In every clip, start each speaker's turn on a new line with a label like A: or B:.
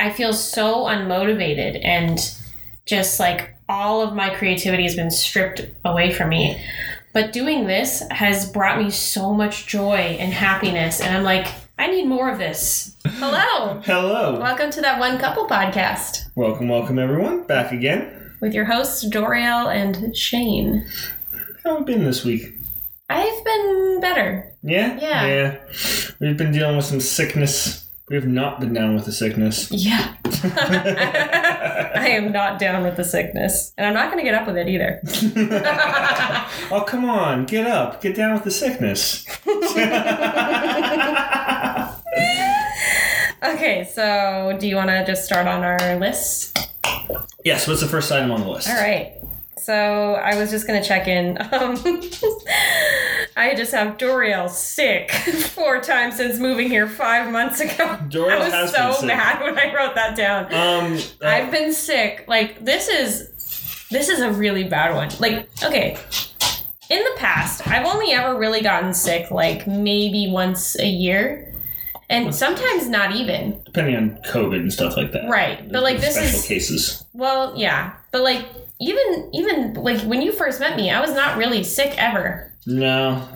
A: I, feel so unmotivated and just like all of my creativity has been stripped away from me. But doing this has brought me so much joy and happiness. And I'm like, I need more of this. Hello.
B: Hello.
A: Welcome to that One Couple podcast
B: Welcome, welcome everyone. Back again.
A: with your hosts, Doriel and Shane.
B: How have you been this week?
A: I've been better.
B: Yeah?
A: Yeah.
B: Yeah. We've been dealing with some sickness. We have not been down with the sickness.
A: Yeah. I am not down with the sickness. And I'm not going to get up with it either.
B: oh, come on. Get up. Get down with the sickness.
A: Okay, so do you want to just start on our list?
B: yes, what's the first item on the list?
A: All right. So I was just gonna check in. Um, I just have Doriel sick four times since moving here five months ago.
B: Doriel
A: I was
B: has
A: so
B: been sick.
A: mad when I wrote that down.
B: Um, uh,
A: I've been sick. Like this is this is a really bad one. Like okay. In the past, I've only ever really gotten sick like maybe once a year. And sometimes not even.
B: depending on COVID and stuff like that.
A: Right. But like this
B: special
A: is
B: cases.
A: Well, yeah, but like even even like when you first met me, I was not really sick ever.
B: No.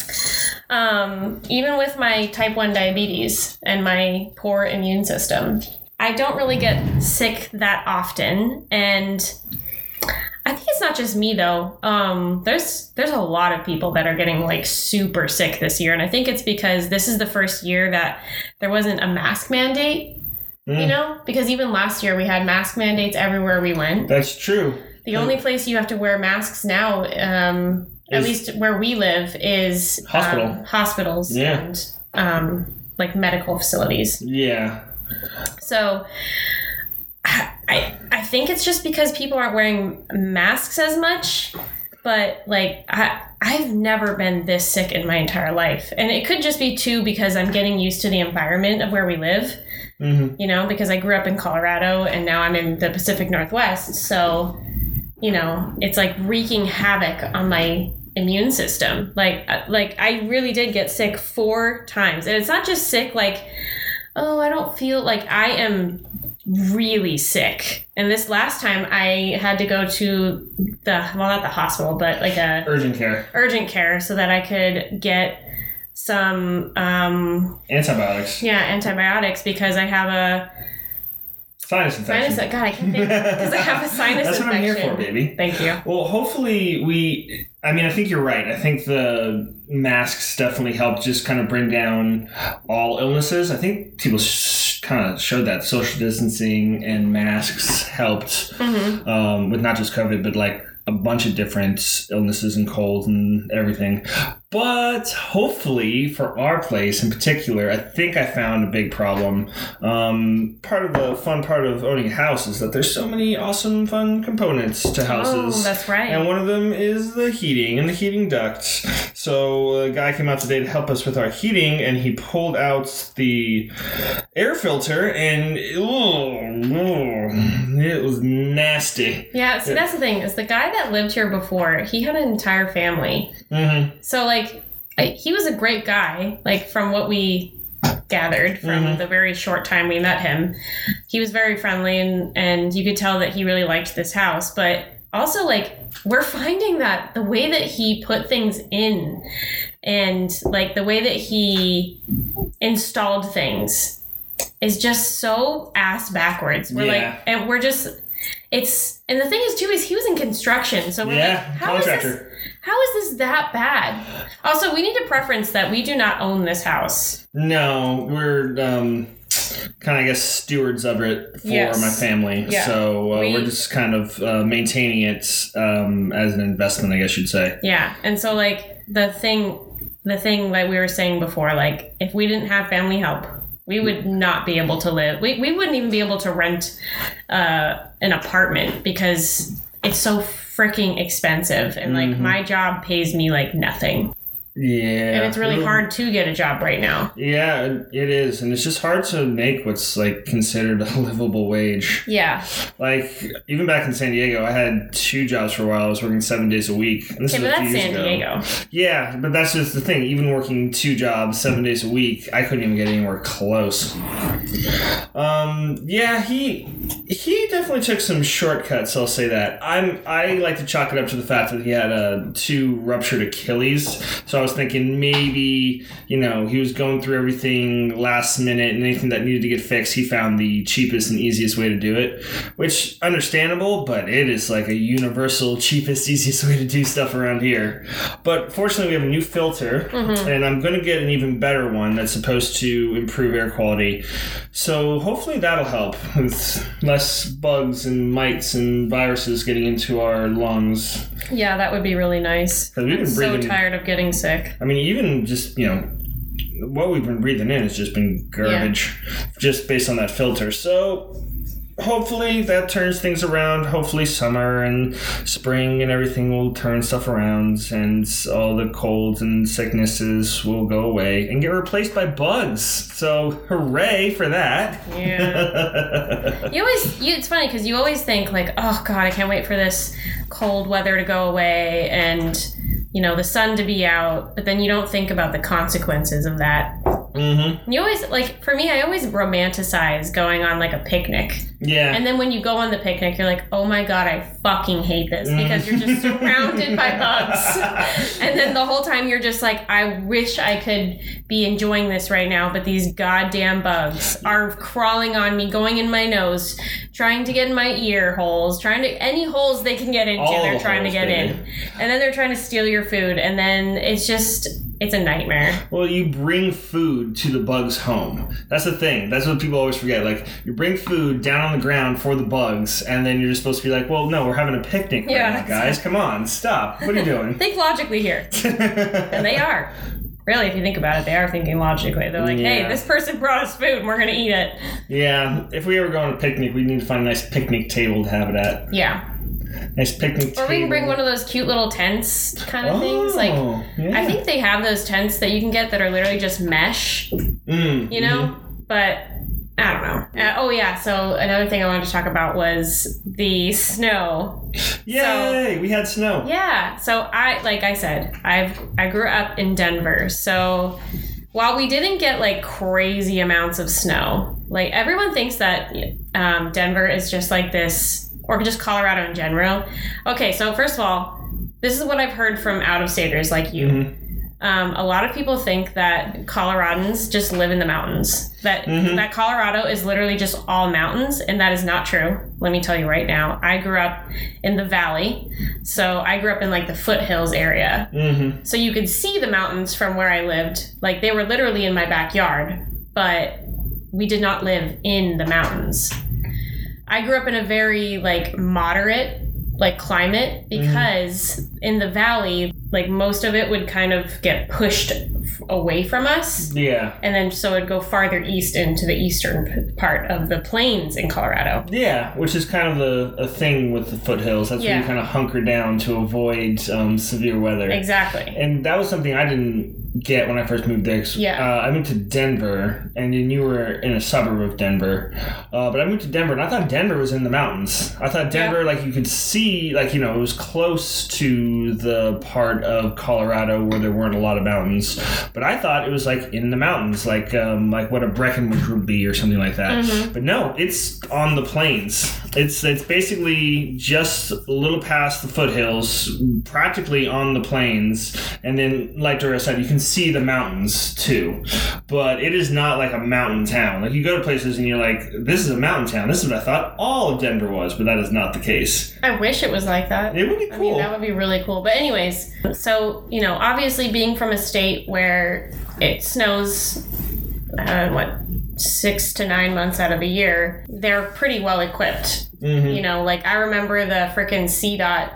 A: Um, even with my type one diabetes and my poor immune system, I don't really get sick that often, and I think it's not just me though. Um, there's there's a lot of people that are getting like super sick this year, and I think it's because this is the first year that there wasn't a mask mandate. You
B: Mm.
A: know, because even last year we had mask mandates everywhere we went.
B: That's true.
A: The only place you have to wear masks now, um, at least where we live, is um, hospitals
B: Yeah.
A: and um, like medical facilities.
B: Yeah.
A: So I I think it's just because people aren't wearing masks as much. But like I I've never been this sick in my entire life, and it could just be too because I'm getting used to the environment of where we live
B: hmm
A: you know, because I grew up in Colorado and now I'm in the Pacific Northwest. So, you know, it's like wreaking havoc on my immune system. Like, uh, like I really did get sick four times, and it's not just sick like, oh, I don't feel like I am really sick. And this last time, I had to go to the well, not the hospital, but like a
B: Urgent care.
A: urgent care so that I could get some um
B: Antibiotics.
A: yeah antibiotics because I have a
B: Sinus infection.
A: Sinus, God, I can't think because I have a sinus
B: That's what I'm here for, baby.
A: Thank you.
B: Well, hopefully we. I mean, I think you're right. I think the masks definitely helped just kind of bring down all illnesses. I think people sh- kind of showed that social distancing and masks helped
A: hmm
B: um, with not just COVID, but like a bunch of different illnesses and colds and everything. But hopefully, for our place in particular, I think I found a big problem. Um, part of the fun part of owning a house is that there's so many awesome, fun components to houses.
A: Oh,
B: houses.
A: that's right.
B: And one of them is the heating and the heating ducts. So a guy came out today to help us with our heating, and he pulled out the air filter, and ooh, it was nasty.
A: yeah, see, that's the thing is the guy that lived here before, he had an entire family.
B: Mm-hmm.
A: So like, I, he was a great guy. Like from what we gathered from
B: Mhm.
A: the very short time we met him, he was very friendly, and and you could tell that he really liked this house. But also like, we're finding that the way that he put things in, and like the way that he installed things is just so ass backwards. We're
B: Yeah.
A: like, and we're just, it's, and the thing is too is he was in construction, so we're
B: Yeah,
A: like, how is this?
B: contractor.
A: How is this that bad? Also, we need to preference that we do not own this house.
B: No, we're um, kind of, I guess, stewards of it for
A: Yes.
B: my family.
A: Yeah.
B: So uh,
A: we,
B: are just kind of uh, maintaining it um, as an investment, I guess you'd say.
A: Yeah, and so like the thing, the thing that we were saying before, like if we didn't have family help, we would not be able to live. We we wouldn't even be able to rent uh, an apartment because it's so freaking expensive, and like
B: Mhm.
A: my job pays me like nothing.
B: Yeah,
A: and it's really hard to get a job right now.
B: Yeah, it is, and it's just hard to make what's like considered a livable wage.
A: Yeah.
B: Like even back in San Diego, I had two jobs for a while. I was working seven days a week. And this
A: Okay, but that's San
B: ago.
A: Diego.
B: Yeah, but that's just the thing. Even working two jobs seven days a week, I couldn't even get anywhere close. Um, yeah, he he definitely took some shortcuts. I'll say that. I'm I like to chalk it up to the fact that he had uh, two ruptured Achilles. So I was thinking maybe you know he was going through everything last minute and anything that needed to get fixed, he found the cheapest and easiest way to do it, which understandable. But it is like a universal cheapest, easiest way to do stuff around here. But fortunately, we have a new filter, mm-hmm. and I'm going to get an even better one that's supposed to improve air quality. So hopefully that'll help with less bugs and mites and viruses getting into our lungs.
A: Yeah, that would be really nice.
B: we've been
A: I'm so tired of getting sick.
B: I mean, even just you know. What we've been breathing in has just been garbage, just based on that filter. So, hopefully that turns things around. Hopefully summer and spring and everything will turn stuff around and all the colds and sicknesses will go away and get replaced by bugs. So hooray for that.
A: Yeah. You always, you, it's funny because you always think like, oh god, I can't wait for this cold weather to go away and you know the sun to be out, but then you don't think about the consequences of that.
B: Mm-hmm.
A: You always like, for me, I always romanticize going on like a picnic,
B: Yeah.
A: and then when you go on the picnic, you're like, oh my god, I fucking hate this because you're just surrounded by bugs. And then the whole time you're just like, I wish I could be enjoying this right now, but these goddamn bugs are crawling on me, going in my nose, trying to get in my ear holes, trying to any holes they can get into,
B: All
A: they're
B: the
A: trying
B: holes,
A: to get
B: baby.
A: in. And then they're trying to steal your food, and then it's just it's a nightmare.
B: Well, you bring food to the bugs' home. That's the thing. That's what people always forget. Like, you bring food down on the ground for the bugs, and then you're just supposed to be like, well, no, we're having a picnic right
A: Yeah,
B: now, guys. Come on, stop. What are you doing?
A: Think logically here. And they are. Really, if you think about it, they are thinking logically. They're like, hey, this person brought us food and we're going to eat it.
B: yeah, if we ever go on a picnic, we need to find a nice picnic table to have it at.
A: Yeah.
B: Nice picnic
A: Or we can bring one of those cute little tents kind of things. Like,
B: Oh, yeah.
A: I think they have those tents that you can get that are literally just mesh,
B: Mm,
A: you know? But I don't know. Uh, oh, yeah. So another thing I wanted to talk about was the snow.
B: Yay! we had snow.
A: Yeah. So I, like I said, I've I grew up in Denver. So while we didn't get like crazy amounts of snow, like everyone thinks that um, Denver is just like this, or just Colorado in general. Okay. So first of all, this is what I've heard from out of staters like you.
B: Mhm.
A: Um, a lot of people think that Coloradans just live in the mountains. That
B: Mhm.
A: that Colorado is literally just all mountains, and that is not true. Let me tell you right now. I grew up in the valley, so I grew up in like the foothills area.
B: Mm-hmm.
A: So you could see the mountains from where I lived. Like they were literally in my backyard, but we did not live in the mountains. I grew up in a very like moderate like climate because in the valley like most of it would kind of get pushed f- away from us
B: Yeah.
A: and then so it'd go farther east into the eastern p- part of the plains in Colorado.
B: Yeah, which is kind of a, a thing with the foothills. That's where you kind of hunker down to avoid um, severe weather.
A: Exactly.
B: And that was something I didn't get when I first moved there.
A: Yeah.
B: Uh, I moved to Denver, and then you were in a suburb of Denver. Uh, but I moved to Denver, and I thought Denver was in the mountains. I thought Denver, like, you could see, like, you know, it was close to the part of Colorado where there weren't a lot of mountains. But I thought it was, like, in the mountains, like, um, like what a Breckenridge would be or something like that.
A: Mhm.
B: But no, it's on the plains. It's it's basically just a little past the foothills, practically on the plains, and then like Dora said, you can see the mountains too. But it is not like a mountain town. Like you go to places and you're like, this is a mountain town. This is what I thought all of Denver was, but that is not the case.
A: I wish it was like that.
B: It would be
A: I
B: cool.
A: mean, that would be really cool. But anyways, so you know, obviously being from a state where it snows, uh, what six to nine months out of the year, they're pretty well equipped.
B: Mhm.
A: You know, like I remember the freaking CDOT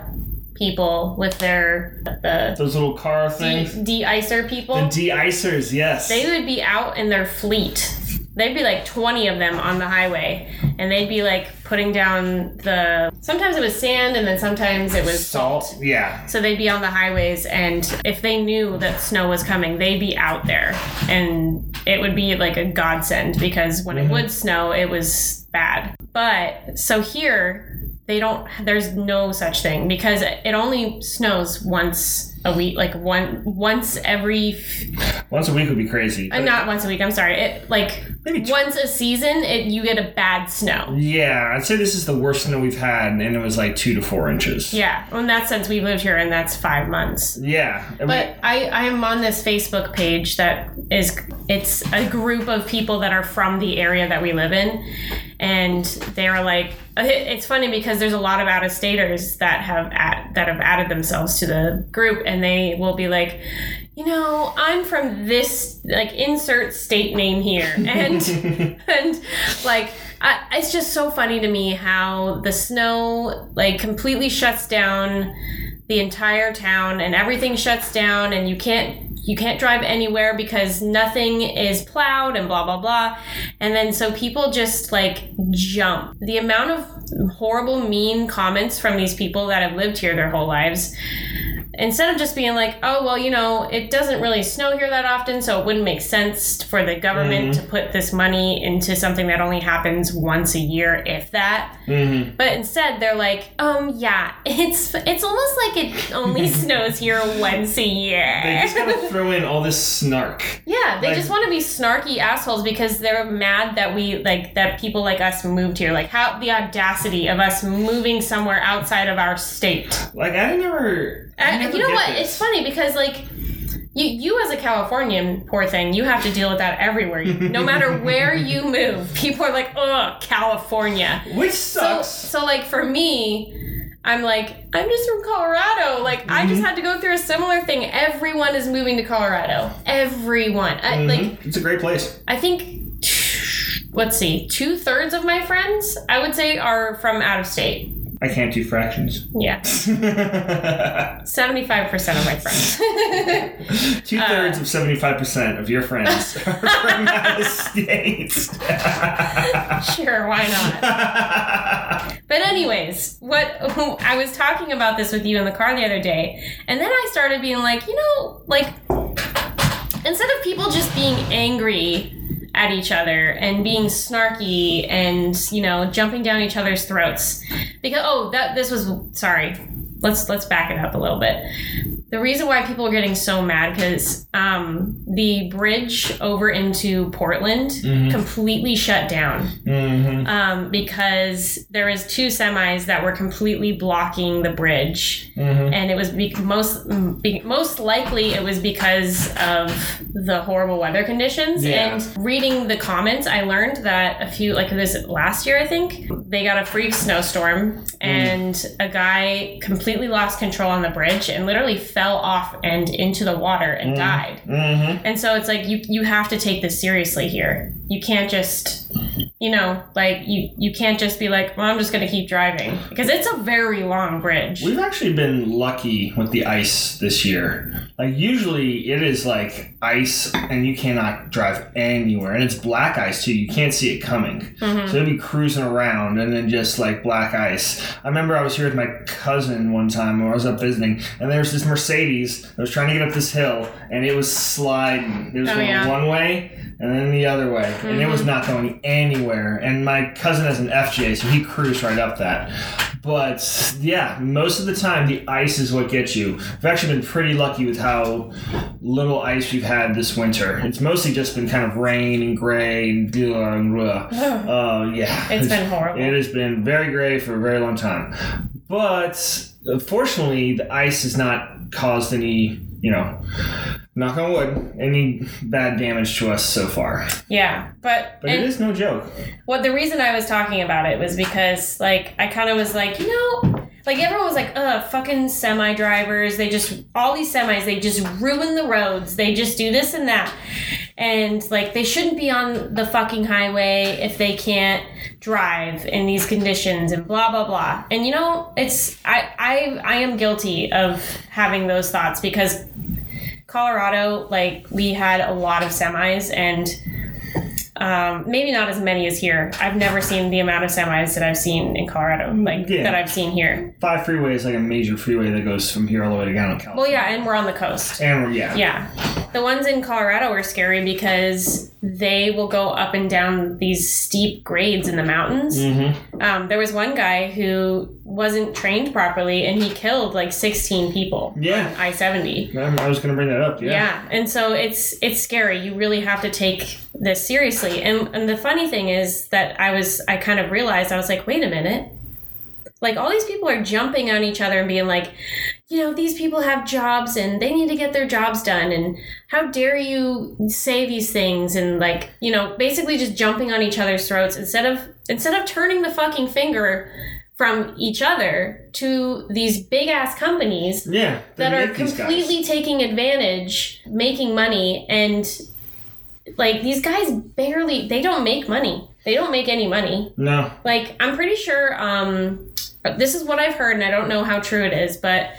A: people with their the
B: Those little car things.
A: de- de-icer people.
B: The de-icers, yes.
A: they would be out in their fleet there'd be like 20 of them on the highway and they'd be like putting down the sometimes it was sand and then sometimes it was salt.
B: Yeah.
A: So they'd be on the highways, and if they knew that snow was coming, they'd be out there, and it would be like a godsend because when it mm-hmm. would snow, it was bad. But so here, they don't. There's no such thing because it only snows once a week, like one once every.
B: Once a week would be crazy.
A: Uh, not once a week. I'm sorry. It like
B: Maybe tw-
A: once a season. It you get a bad snow.
B: yeah, I'd say this is the worst snow we've had, and it was like two to four inches.
A: Yeah, well, in that sense, we've lived here, and that's five months.
B: Yeah. I mean,
A: But I, I'm on this Facebook page that is it's a group of people that are from the area that we live in, and they're like it's funny because there's a lot of out of staters that have at, that have added themselves to the group, and they will be like. You know, I'm from this like insert state name here, and and like I, it's just so funny to me how the snow like completely shuts down the entire town and everything shuts down and you can't you can't drive anywhere because nothing is plowed and blah blah blah. And then so people just like jump. The amount of horrible mean comments from these people that have lived here their whole lives instead of just being like oh well you know it doesn't really snow here that often so it wouldn't make sense for the government to put this money into something that only happens once a year if that
B: mhm.
A: but instead, they're like, um, yeah, it's it's almost like it only snows here once a year.
B: They just gotta throw in all this snark.
A: yeah, they
B: like-
A: just want to be snarky assholes because they're mad that we like that people like us moved here. Like how the audacity of us moving somewhere outside of our state.
B: Like I never. I
A: And
B: never
A: you know what?
B: this.
A: It's funny because like. You, you as a Californian, poor thing, you have to deal with that everywhere. No matter where you move, people are like, "Ugh, California."
B: Which
A: So,
B: sucks.
A: so like for me, I'm like, I'm just from Colorado. Like I
B: Mm-hmm.
A: just had to go through a similar thing. Everyone is moving to Colorado. Everyone. I,
B: Mhm.
A: Like
B: it's a great place.
A: I think, let's see, two thirds of my friends, I would say, are from out of state.
B: I can't do fractions.
A: Yeah, seventy five percent of my friends.
B: Two thirds of seventy five percent of your friends are from out of state.
A: sure, why not? But anyways, what I was talking about this with you in the car the other day, and then I started being like, you know, like instead of people just being angry at each other and being snarky and you know jumping down each other's throats. Because oh that this was sorry let's let's back it up a little bit. The reason why people are getting so mad because um, the bridge over into portland
B: Mhm.
A: completely shut down.
B: Hmm
A: um, because there was two semis that were completely blocking the bridge.
B: Hmm
A: and it was be- most be- most likely it was because of the horrible weather conditions.
B: Yeah.
A: and reading the comments i learned that a few like this last year i think they got a freak snowstorm and a guy completely lost control on the bridge and literally fell off and into the water and died.
B: Hmm
A: and so it's like you you have to take this seriously here. You can't just you know, like you you can't just be like, "Well, I'm just going to keep driving." Because it's a very long bridge.
B: We've actually been lucky with the ice this year. Like usually it is like ice and you cannot drive anywhere. And it's black ice too. You can't see it coming.
A: Mhm.
B: So they'd be cruising around and then just like black ice. I remember I was here with my cousin one time when I was up visiting and there was this Mercedes that was trying to get up this hill and it was sliding. It was
A: Oh,
B: going
A: yeah.
B: one way and then the other way. And it was not going anywhere. And my cousin has an FJ, so he cruised right up that. But yeah, most of the time the ice is what gets you. We've actually been pretty lucky with how little ice we've had this winter. It's mostly just been kind of rain and gray and blah and blah. Uh, yeah.
A: It's been horrible.
B: It has been very gray for a very long time. But fortunately, the ice has not caused any, you know, knock on wood, any bad damage to us so far.
A: Yeah, but,
B: But it is no joke.
A: what the reason I was talking about it was because like I kind of was like, you know, like everyone was like, "Ugh, fucking semi drivers. They just all these semis. They just ruin the roads. They just do this and that." And like they shouldn't be on the fucking highway if they can't drive in these conditions and blah blah blah. And you know, it's I I I am guilty of having those thoughts because Colorado, like we had a lot of semis and Um, maybe not as many as here. I've never seen the amount of semis that I've seen in Colorado, like
B: Yeah.
A: that I've seen here.
B: Five freeway is like a major freeway that goes from here all the way to down to California.
A: Well, yeah, and we're on the coast.
B: And yeah.
A: Yeah. The ones in Colorado are scary because they will go up and down these steep grades in the mountains.
B: Mm-hmm.
A: Um, there was one guy who wasn't trained properly and he killed like 16 people
B: Yeah.
A: I 70.
B: I was going to bring that up. Yeah.
A: Yeah. And so it's it's scary. You really have to take this seriously. And and the funny thing is that I was I kind of realized I was like, wait a minute. Like all these people are jumping on each other and being like, you know, these people have jobs and they need to get their jobs done and how dare you say these things and like, you know, basically just jumping on each other's throats instead of instead of turning the fucking finger from each other to these big ass companies
B: Yeah.
A: that are
B: make these guys.
A: completely taking advantage, making money, and like these guys barely they don't make money. They don't make any money.
B: No.
A: Like I'm pretty sure um this is what I've heard and I don't know how true it is, but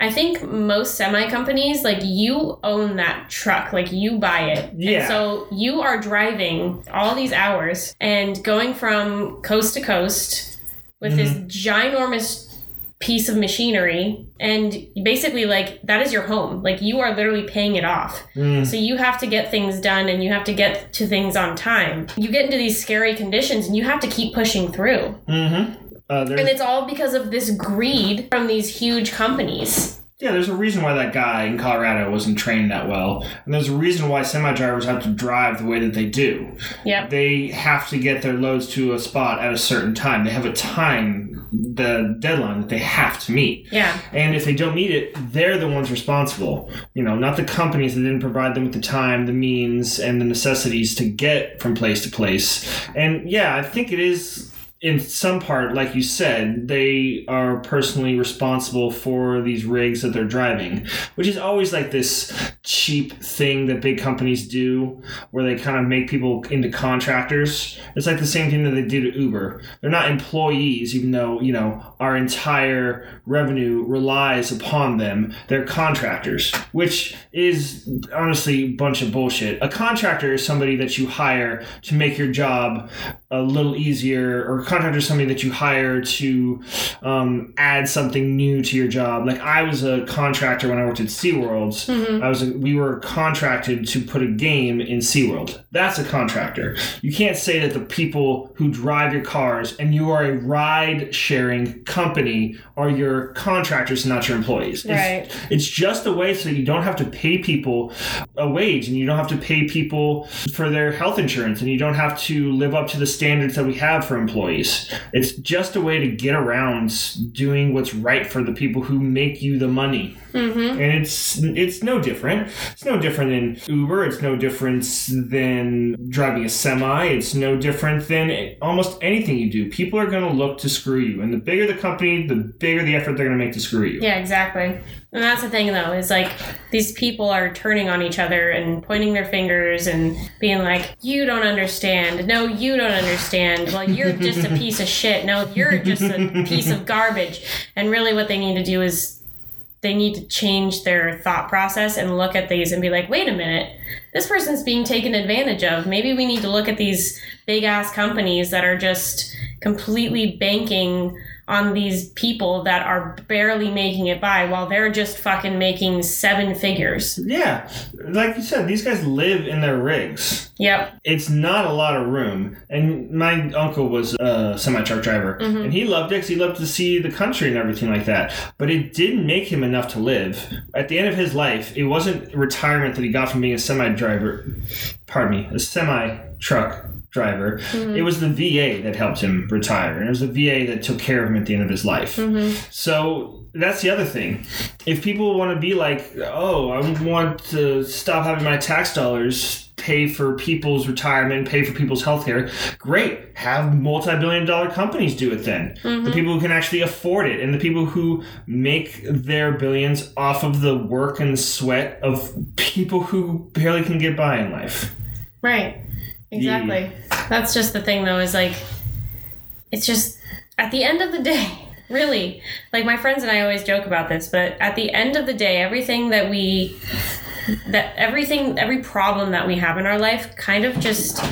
A: I think most semi companies like you own that truck, like you buy it. And
B: Yeah.
A: so you are driving all these hours and going from coast to coast with this ginormous piece of machinery and basically like that is your home. Like you are literally paying it off.
B: Mm.
A: so you have to get things done and you have to get to things on time. You get into these scary conditions and you have to keep pushing through.
B: Mm-hmm. Uh,
A: and it's all because of this greed from these huge companies
B: yeah, there's a reason why that guy in Colorado wasn't trained that well, and there's a reason why semi drivers have to drive the way that they do.
A: yep
B: They have to get their loads to a spot at a certain time. They have a time, the deadline that they have to meet.
A: yeah
B: And if they don't meet it, they're the ones responsible. You know, not the companies that didn't provide them with the time, the means, and the necessities to get from place to place. And yeah, I think it is in some part, like you said, they are personally responsible for these rigs that they're driving, which is always like this cheap thing that big companies do where they kind of make people into contractors. It's like the same thing that they do to Uber. They're not employees, even though, you know, our entire revenue relies upon them. They're contractors, which is honestly a bunch of bullshit. A contractor is somebody that you hire to make your job a little easier, or contractor is somebody that you hire to um, add something new to your job. Like I was a contractor when I worked at SeaWorld. I was a, we were contracted to put a game in SeaWorld. That's a contractor. You can't say that the people who drive your cars and you are a ride sharing company are your contractors, not your employees. It's-
A: Right.
B: it's just a way so that you don't have to pay people a wage and you don't have to pay people for their health insurance and you don't have to live up to the standards that we have for employees. It's just a way to get around doing what's right for the people who make you the money.
A: Mm-hmm.
B: And it's it's no different. It's no different than Uber. It's no different than driving a semi. It's no different than almost anything you do. People are going to look to screw you, and the bigger the company, the bigger the effort they're going to make to screw you.
A: Yeah, exactly. And that's the thing, though, is like these people are turning on each other and pointing their fingers and being like, you don't understand. No, you don't understand. Well, you're just a piece of shit. No, you're just a piece of garbage. And really, what they need to do is they need to change their thought process and look at these and be like, wait a minute, this person's being taken advantage of. Maybe we need to look at these big ass companies that are just completely banking on these people that are barely making it by while they're just fucking making seven figures.
B: Yeah, like you said, these guys live in their rigs.
A: Yep.
B: It's not a lot of room. And my uncle was a semi truck driver, mm-hmm. and he loved it 'cause he loved to see the country and everything like that. But it didn't make him enough to live. At the end of his life, it wasn't retirement that he got from being a semi driver. Pardon me, a semi truck driver. Mm-hmm. It was the VA that helped him retire, and it was the VA that took care of him at the end of his life. Mm-hmm. So that's the other thing. If people want to be like, oh, I want to stop having my tax dollars pay for people's retirement, pay for people's health care, great. Have multi billion dollar companies do it then. The mm-hmm. people who can actually afford it and the people who make their billions off of the work and sweat of people who barely can get by in life.
A: Right. Exactly. That's just the thing, though, is like, it's just at the end of the day, really, like my friends and I always joke about this, but at the end of the day, everything that we, that everything, every problem that we have in our life kind of just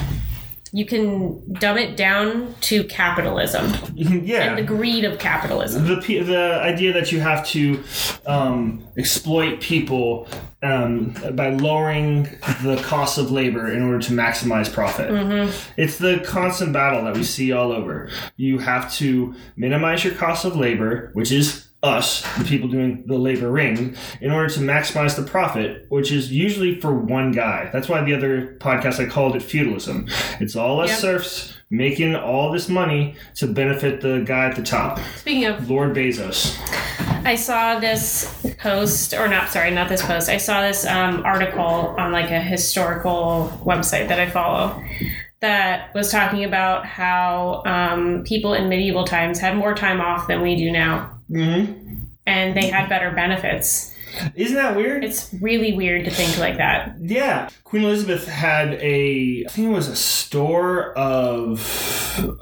A: you can dumb it down to capitalism
B: yeah.
A: and the greed of capitalism.
B: the the idea that you have to um, exploit people um, by lowering the cost of labor in order to maximize profit. It's the constant battle that we see all over. You have to minimize your cost of labor, which is us, the people doing the laboring, in order to maximize the profit, which is usually for one guy. That's why the other podcast I called it feudalism. It's all us
A: Yep.
B: serfs making all this money to benefit the guy at the top,
A: Speaking of
B: Lord Bezos.
A: I saw this post, or not, sorry, not this post. I saw this um, article on like a historical website that I follow that was talking about how um, people in medieval times had more time off than we do now,
B: Mm-hmm.
A: and they had better benefits.
B: Isn't that weird?
A: It's really weird to think like that.
B: yeah. Queen Elizabeth had a, I think it was a store of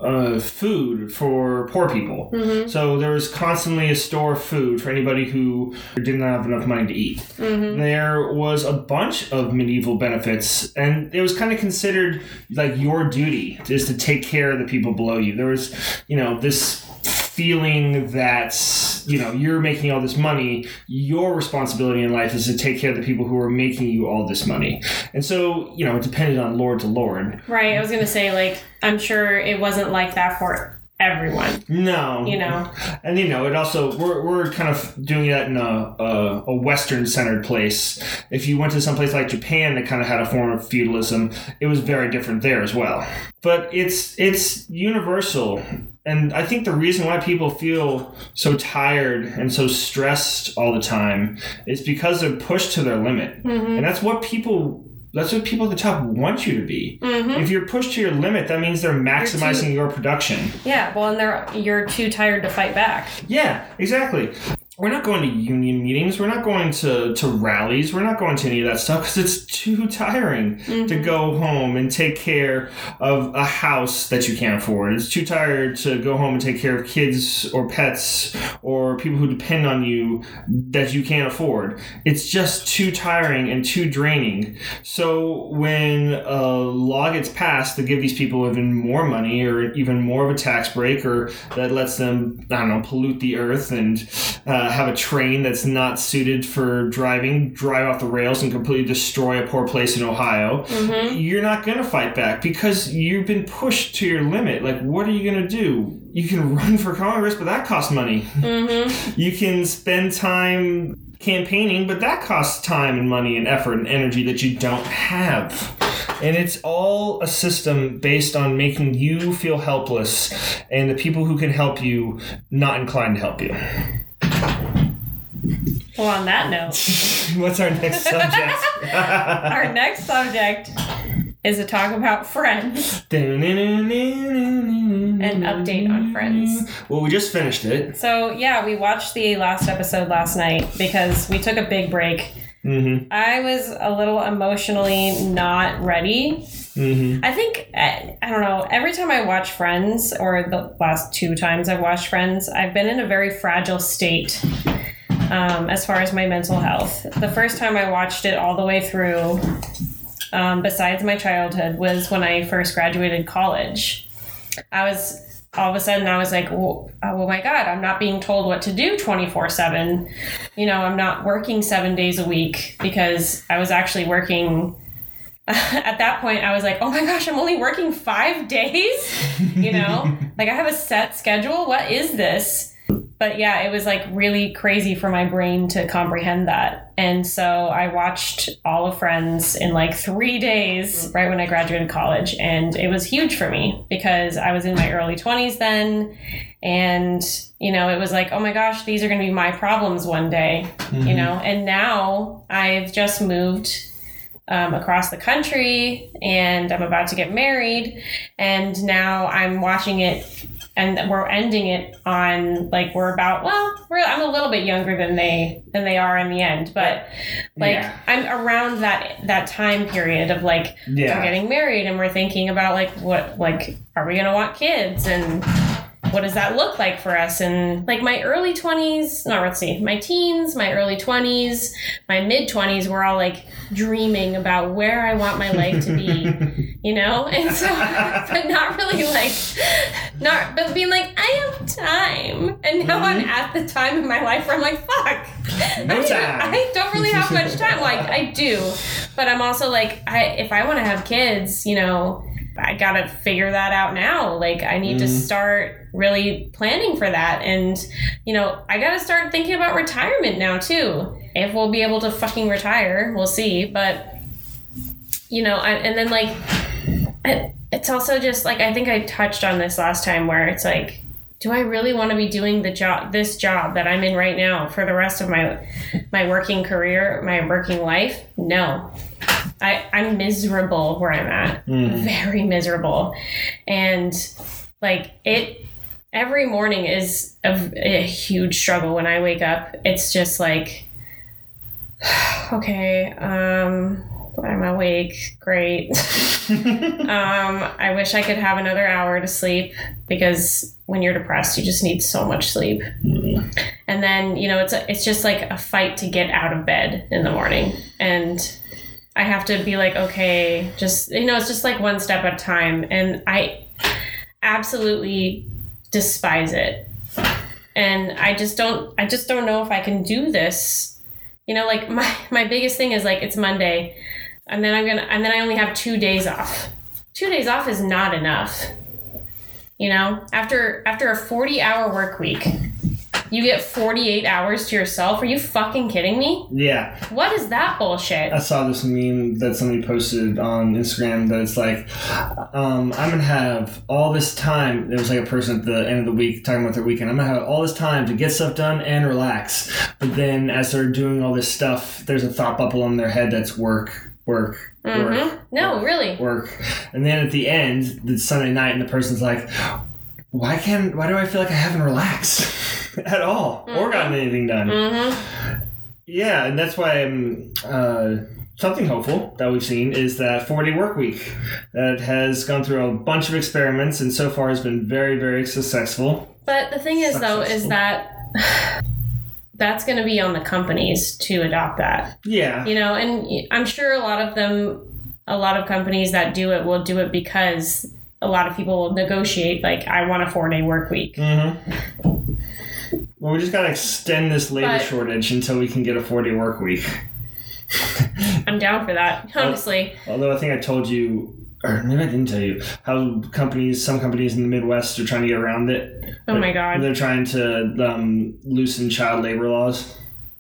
B: uh, food for poor people.
A: Mm-hmm.
B: So there was constantly a store of food for anybody who didn't have enough money to eat.
A: Mm-hmm.
B: There was a bunch of medieval benefits, and it was kind of considered like your duty is to take care of the people below you. There was, you know, this feeling that you know you're making all this money your responsibility in life is to take care of the people who are making you all this money and so you know it depended on lord to lord
A: Right. I was gonna say like I'm sure it wasn't like that for everyone.
B: no
A: You know.
B: and you know it also we're, we're kind of doing that in a, a, a western centered place if you went to some place like japan that kind of had a form of feudalism it was very different there as well but it's it's universal and i think the reason why people feel so tired and so stressed all the time is because they're pushed to their limit
A: Mm-hmm.
B: and that's what people that's what people at the top want you to be
A: Mm-hmm.
B: if you're pushed to your limit that means they're maximizing your production
A: Yeah. Well, and they're you're too tired to fight back.
B: yeah, exactly. We're not going to union meetings. We're not going to, to rallies. We're not going to any of that stuff because it's too tiring to go home and take care of a house that you can't afford. It's too tired to go home and take care of kids or pets or people who depend on you that you can't afford. It's just too tiring and too draining. So when a law gets passed to give these people even more money or even more of a tax break or that lets them, I don't know, pollute the earth and uh, have a train that's not suited for driving, drive off the rails and completely destroy a poor place in Ohio, you're not going to fight back because you've been pushed to your limit. Like, what are you going to do? You can run for Congress, but that costs money.
A: Mm-hmm.
B: You can spend time campaigning, but that costs time and money and effort and energy that you don't have. And it's all a system based on making you feel helpless and the people who can help you not inclined to help you.
A: Well, on that note,
B: What's our next subject?
A: our next subject is to talk about Friends.
B: An
A: update on Friends.
B: Well, we just finished it.
A: So yeah, we watched the last episode last night because we took a big break.
B: Mm-hmm.
A: I was a little emotionally not ready.
B: Mm-hmm.
A: I think I, I don't know. Every time I watch Friends, or the last two times I've watched Friends, I've been in a very fragile state um, as far as my mental health. The first time I watched it all the way through, um, besides my childhood, was when I first graduated college. I was all of a sudden I was like, oh, oh my God, I'm not being told what to do 24 7. You know, I'm not working seven days a week because I was actually working. At that point, I was like, oh my gosh, I'm only working five days? You know, like I have a set schedule. What is this? But yeah, it was like really crazy for my brain to comprehend that. And so I watched all of Friends in like three days right when I graduated college. And it was huge for me because I was in my early 20s then. And, you know, it was like, oh my gosh, these are going to be my problems one day, you mm-hmm. know? And now I've just moved um, across the country and I'm about to get married. And now I'm watching it and we're ending it on like we're about well we're, i'm a little bit younger than they than they are in the end but like
B: Yeah.
A: i'm around that that time period of like we're
B: Yeah.
A: getting married and we're thinking about like what like are we gonna want kids and what does that look like for us? And like my early 20s, no, let's see, my teens, my early 20s, my mid 20s were all like dreaming about where I want my life to be, you know? And so, but not really like, not, but being like, I have time. And now I'm at the time in my life where I'm like, fuck.
B: No
A: I,
B: time.
A: I don't really have much time. Like I do, but I'm also like, I if I want to have kids, you know, I gotta figure that out now. Like I need to
B: Mhm.
A: start really planning for that, and you know, I gotta start thinking about retirement now too. If we'll be able to fucking retire, we'll see. But you know, I, and then like, it, it's also just like I think I touched on this last time, where it's like do I really want to be doing the job this job that I'm in right now for the rest of my my working career, my working life? No. I, I'm miserable where I'm at.
B: Mm.
A: Very miserable. And like it every morning is a, a huge struggle when I wake up. It's just like okay, um I'm awake. Great. um, I wish I could have another hour to sleep because when you're depressed, you just need so much sleep. And then you know, it's a, it's just like a fight to get out of bed in the morning, and I have to be like, okay, just you know, it's just like one step at a time, and I absolutely despise it, and I just don't, I just don't know if I can do this. You know, like my my biggest thing is like it's Monday, and then I'm gonna, and then I only have two days off. Two days off is not enough. You know, after after a 40 hour work week, you get 48 hours to yourself. Are you fucking kidding me?
B: Yeah,
A: What is that bullshit?
B: I saw this meme that somebody posted on Instagram that it's like, um, I'm gonna have all this time. It was like a person at the end of the week talking about their weekend. I'm gonna have all this time to get stuff done and relax. But then as they're doing all this stuff, there's a thought bubble in their head that's work, work, work,
A: hmm No, really.
B: work. And then at the end, the Sunday night, and the person's like, why can't? Why do I feel like I haven't relaxed at all or gotten anything done?
A: hmm
B: Yeah, and that's why I'm uh, something hopeful that we've seen is that four-day work week that has gone through a bunch of experiments and so far has been very, very successful.
A: But the thing is, though, is that that's going to be on the companies to adopt that.
B: Yeah,
A: You know, and I'm sure a lot of them, a lot of companies that do it will do it because a lot of people will negotiate, like, I want a four day work week.
B: Mm-hmm. Well, we just gotta extend this labor
A: But-
B: shortage until we can get a 40 work week.
A: I'm down for that, honestly.
B: Although I think I told you, or maybe I didn't tell you, how companies, some companies in the Midwest are trying to get around it.
A: Oh my God.
B: They're trying to um, loosen child labor laws.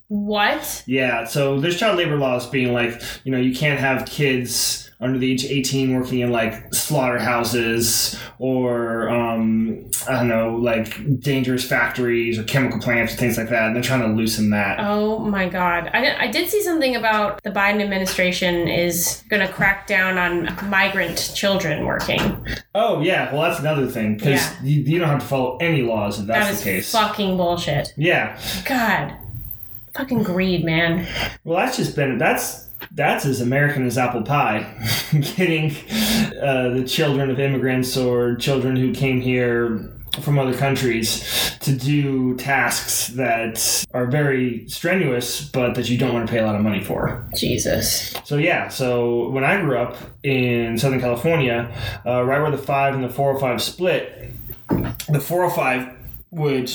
A: What?
B: Yeah, so there's child labor laws being like, you know, you can't have kids under the age of 18 working in like slaughterhouses or, um, I don't know, like dangerous factories or chemical plants or things like that. And they're trying to loosen that.
A: Oh my God. I, I did see something about the Biden administration is going to crack down on migrant children working.
B: Oh, yeah, well, that's another thing because
A: Yeah.
B: you, you don't have to follow any laws if that's
A: That is
B: the case.
A: fucking bullshit.
B: yeah,
A: God. Fucking greed, man.
B: well, that's just been, that's. That's as American as apple pie. Getting uh, the children of immigrants or children who came here from other countries to do tasks that are very strenuous, but that you don't want to pay a lot of money for.
A: Jesus.
B: So yeah, so when I grew up in Southern California, uh, right where the five and the 405 split, the 405 would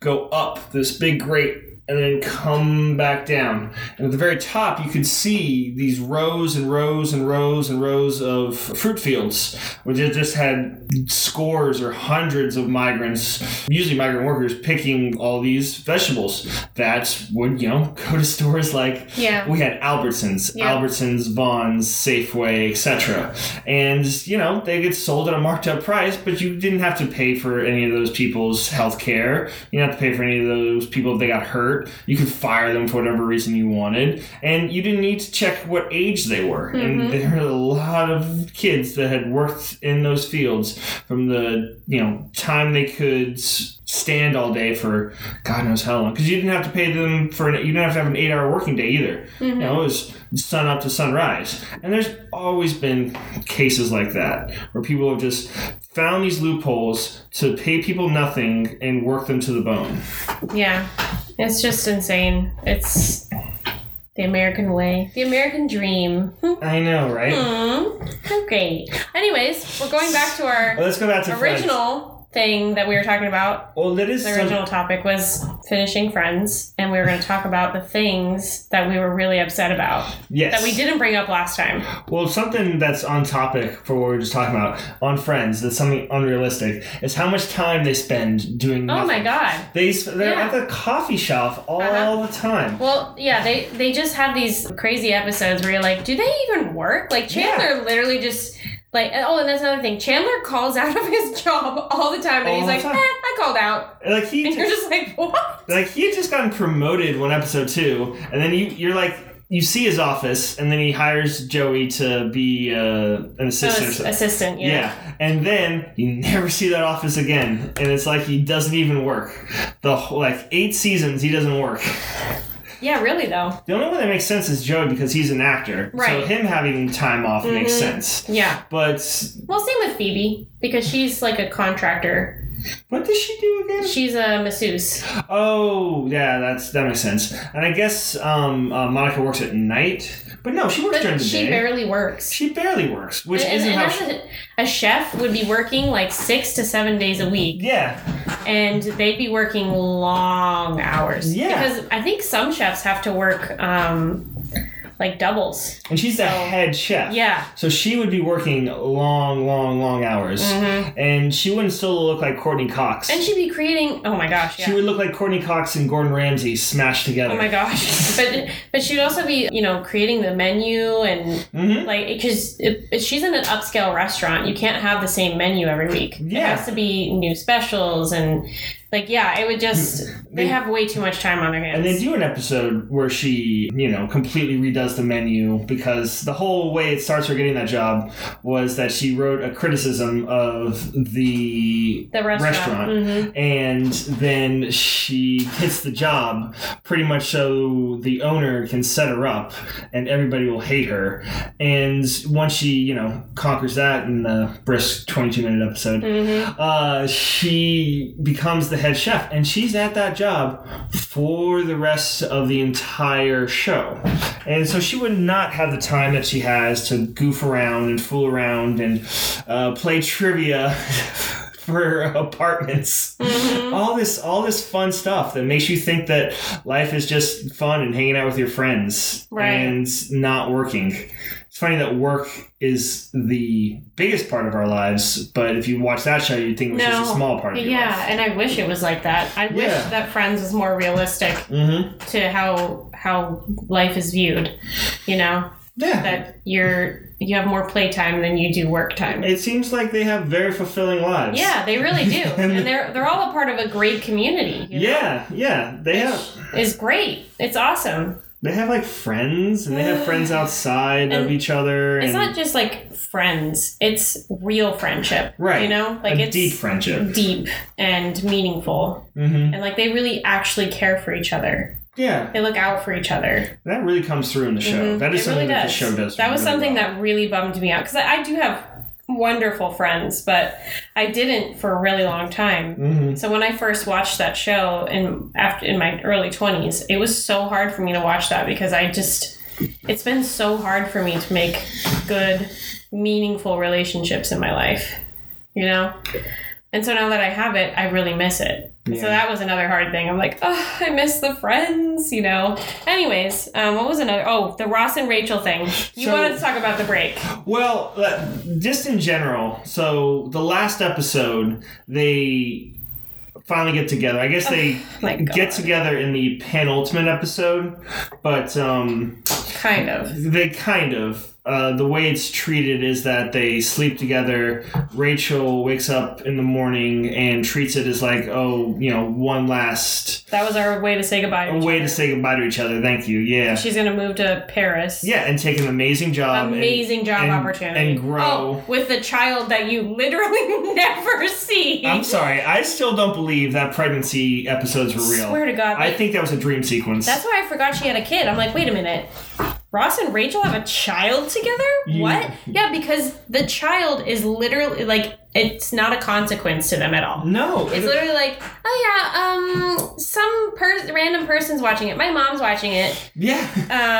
B: go up this big grate and then come back down. And at the very top, you could see these rows and rows and rows and rows of fruit fields, which just had scores or hundreds of migrants, usually migrant workers, picking all these vegetables that would, you know, go to stores like
A: Yeah.
B: we had Albertsons,
A: Yeah.
B: Albertsons, Vons, Safeway, etc. And you know they get sold at a marked up price, but you didn't have to pay for any of those people's health care. You didn't have to pay for any of those people if they got hurt. You could fire them for whatever reason you wanted, and you didn't need to check what age they were. And mm-hmm. there were a lot of kids that had worked in those fields from the you know time they could stand all day for God knows how long because you didn't have to pay them for an, you didn't have to have an eight hour working day either. Mm-hmm. You know, it was sun up to sunrise. And there's always been cases like that where people have just found these loopholes to pay people nothing and work them to the bone.
A: Yeah. It's just insane. It's the American way, the American dream.
B: I know, right?
A: Hmm. Okay. Anyways, we're going back to our
B: Well, let's go back to
A: original thing that we were talking about.
B: Well, that is
A: The
B: some-
A: original topic was finishing Friends, and we were going to talk about the things that we were really upset about
B: yes.
A: that we didn't bring up last time.
B: Well, something that's on topic for what we were just talking about on Friends. That's something unrealistic. Is how much time they spend doing.
A: Oh my god.
B: They they're
A: Yeah.
B: at the coffee shop all
A: Uh-huh.
B: the time.
A: Well, yeah, they they just have these crazy episodes where you're like, do they even work? Like Chandler literally just like oh, and that's another thing. Chandler calls out of his job all the time, and
B: All
A: he's like, eh, I called out,
B: Like he
A: and you're just like, what?
B: like he had just gotten promoted one episode two, and then you you're like you see his office, and then he hires Joey to be uh, an
A: Oh,
B: assistant. or something.
A: assistant, yeah.
B: Yeah, and then you never see that office again, and it's like he doesn't even work. The whole, like eight seasons, he doesn't work.
A: Yeah, really though.
B: The only one that makes sense is Joey because he's an actor, so him having time off makes
A: Mhm.
B: sense.
A: Yeah.
B: But
A: Well, same with Phoebe because she's like a contractor.
B: What does she do again?
A: She's a masseuse.
B: Oh, yeah, that's that makes sense. And I guess um, uh, Monica works at night, but no, she works during the
A: she
B: day.
A: She barely works.
B: she barely works, which
A: and,
B: isn't
A: and
B: how. She,
A: a, a chef would be working like six to seven days a week,
B: yeah,
A: and they'd be working long hours.
B: Yeah.
A: Because I think some chefs have to work um, like doubles.
B: and she's the head chef.
A: Yeah.
B: So she would be working long, long, long hours,
A: Mhm.
B: and she wouldn't still look like Courteney Cox.
A: And she'd be creating. Oh my gosh. Yeah.
B: She would look like Courteney Cox and Gordon Ramsay smashed together.
A: Oh my gosh! But but she'd also be you know creating the menu and
B: hmm
A: like because she's in an upscale restaurant, you can't have the same menu every week.
B: Yeah.
A: It has to be new specials and like yeah, it would just they
B: They-
A: have way too much time on their hands.
B: And they do an episode where she, you know, completely redoes the menu because the whole way it starts her getting that job was that she wrote a criticism of the
A: the restaurant. Mhm.
B: and then she gets the job pretty much so the owner can set her up and everybody will hate her. And once she, you know, conquers that in the brisk 22 minute episode,
A: Mhm.
B: uh, she becomes the head chef and she's at that job for the rest of the entire show and so she would not have the time that she has to goof around and fool around and uh, play trivia for apartments
A: Mhm.
B: all this all this fun stuff that makes you think that life is just fun and hanging out with your friends
A: Right.
B: and not working it's funny that work is the biggest part of our lives, but if you watch that show, you'd think it was just a small part of
A: Yeah,
B: life.
A: and I wish it was like that. I wish
B: Yeah.
A: that Friends was more realistic
B: Mm-hmm.
A: to how how life is viewed. You know
B: Yeah.
A: that you're you have more playtime than you do work time.
B: It seems like they have very fulfilling lives.
A: Yeah, they really do,
B: And-
A: they're they're all a part of a great community. you know?
B: Yeah, yeah. They have
A: is great. It's awesome.
B: They have like friends and they have friends outside of each other and
A: It's not just like friends; it's real friendship.
B: Right.
A: You know, like
B: a
A: it's
B: deep friendship.
A: deep and meaningful,
B: Mm-hmm.
A: and like they really actually care for each other.
B: Yeah,
A: They look out for each other.
B: that really comes through in the show.
A: Mhm.
B: That is
A: It
B: something
A: really
B: that the show does.
A: That was
B: really
A: something
B: well.
A: that really bummed me out because I, I do have wonderful friends, but I didn't for a really long time.
B: Mhm.
A: So when I first watched that show in after in my early twenties, it was so hard for me to watch that because I just it's been so hard for me to make good, meaningful relationships in my life. You know? And so now that I have it, I really miss it.
B: Yeah.
A: So that was another hard thing. I'm like, oh, I miss the friends, you know. Anyways, um, what was another? Oh, the Ross and Rachel thing. You
B: So-
A: wanted to talk about the break.
B: Well, uh, just in general. So the last episode, they finally get together. I guess they
A: My God.
B: get together in the penultimate episode, but um,
A: Kind of.
B: they kind of. Uh, the way it's treated is that they sleep together. Rachel wakes up in the morning and treats it as like, oh, you know, one last
A: That was our way to say goodbye. To each
B: way
A: other.
B: to say goodbye to each other. Thank you. Yeah.
A: She's gonna move to Paris.
B: Yeah, and take an amazing job. and-
A: Amazing job
B: and-
A: opportunity.
B: and grow.
A: Oh, with the child that you literally never see.
B: I'm sorry, I still don't believe that pregnancy episodes were real.
A: Swear to God.
B: I think that was a dream sequence.
A: that's why I forgot she had a kid. I'm like, wait a minute. Ross and Rachel have a child together?
B: You-
A: What? Yeah, because the child is literally like it's not a consequence to them at all.
B: No,
A: It's literally like, oh yeah, um, some per- random person's watching it. My mom's watching it.
B: yeah,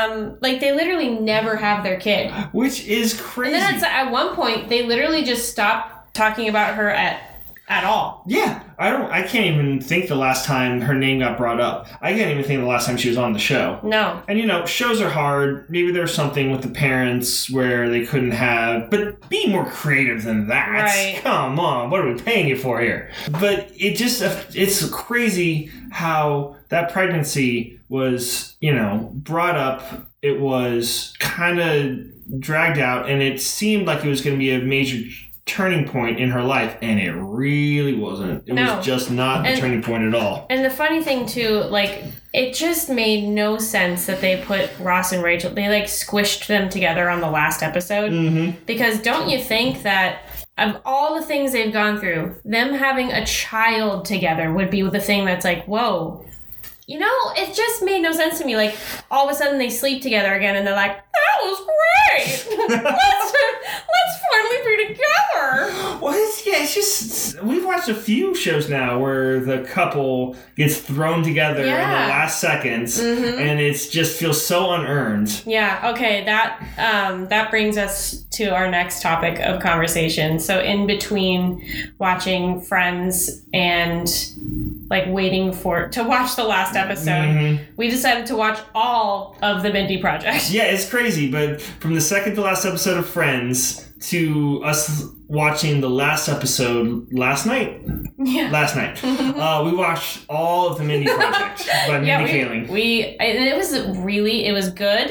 A: Um, like they literally never have their kid.
B: which is crazy.
A: And then at one point, they literally just stop talking about her at at all.
B: Yeah, I don't. I can't even think the last time her name got brought up. I can't even think the last time she was on the show.
A: No.
B: And you know, shows are hard. Maybe there's something with the parents where they couldn't have, but be more creative than that.
A: Right.
B: Come on, what are we paying you for here? But it just, it's crazy how that pregnancy was, you know, brought up. It was kind of dragged out, and it seemed like it was going to be a major turning point in her life, and it really wasn't. It
A: No.
B: was just not
A: And-
B: a turning point at all.
A: And the funny thing too, like it just made no sense that they put Ross and Rachel. They like squished them together on the last episode
B: Mm-hmm.
A: because don't you think that of all the things they've gone through, them having a child together would be the thing that's like, whoa. You know, it just made no sense to me. Like all of a sudden they sleep together again, and they're like, "That was great. let's let's finally be together."
B: Well, it's, yeah, it's just we've watched a few shows now where the couple gets thrown together in the last seconds,
A: Mhm.
B: and it just feels so unearned.
A: Yeah, okay, that um that brings us to our next topic of conversation. So in between watching Friends and like waiting for to watch the last episode,
B: Mhm.
A: we decided to watch all of the Mindy Project.
B: Yeah, it's crazy, but from the second to last episode of Friends to us watching the last episode last night,
A: Yeah.
B: last night, uh, we watched all of the Mindy Project by Mindy
A: Yeah, we,
B: Kaling.
A: we it was really it was good.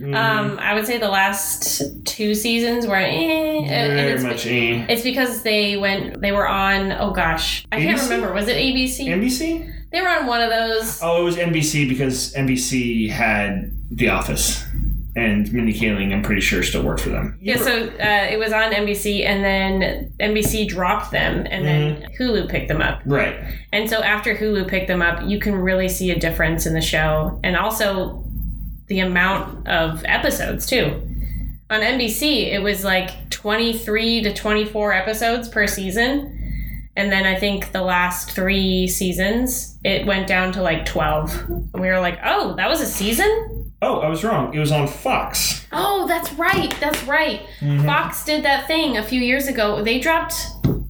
B: Mhm.
A: Um, I would say the last two seasons were eh,
B: Very
A: it's,
B: much eh.
A: it's because they went they were on oh gosh I can't remember was it ABC?
B: NBC?
A: They were on one of those.
B: Oh, it was NBC because NBC had The Office, and Mindy Kaling, I'm pretty sure, still worked for them.
A: Yeah, so uh, it was on NBC, and then NBC dropped them, and then Hulu picked them up.
B: Right.
A: And so after Hulu picked them up, you can really see a difference in the show, and also the amount of episodes too. On NBC, it was like 23 to 24 episodes per season. And then I think the last three seasons, it went down to like 12. And we were like, oh, that was a season?
B: Oh, I was wrong. It was on Fox.
A: Oh, that's right. That's right.
B: Mhm.
A: Fox did that thing a few years ago. They dropped.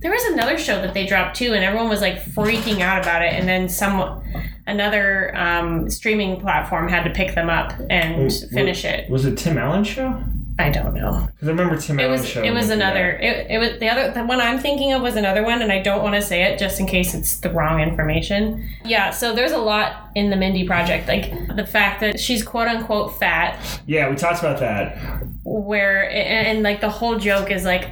A: There was another show that they dropped too, and everyone was like freaking out about it. And then some, another um, streaming platform had to pick them up and finish it.
B: Was it Tim Allen show?
A: I don't know.
B: Because I remember Tim
A: It
B: Allen
A: was.
B: show.
A: It was another. It, it was the other. The one I'm thinking of was another one, and I don't want to say it just in case it's the wrong information. Yeah. So there's a lot in the Mindy Project, like the fact that she's quote unquote fat.
B: Yeah, we talked about that.
A: where and, and like the whole joke is like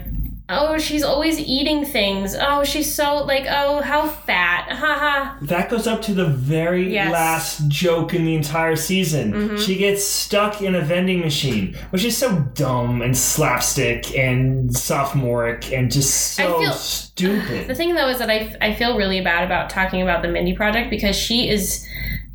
A: oh she's always eating things oh she's so like oh how fat haha
B: That goes up to the very
A: Yes.
B: last joke in the entire season.
A: Mhm.
B: She gets stuck in a vending machine, which is so dumb and slapstick and sophomoric and just so
A: I feel- the thing though is that I, I feel really bad about talking about the mindy project because she is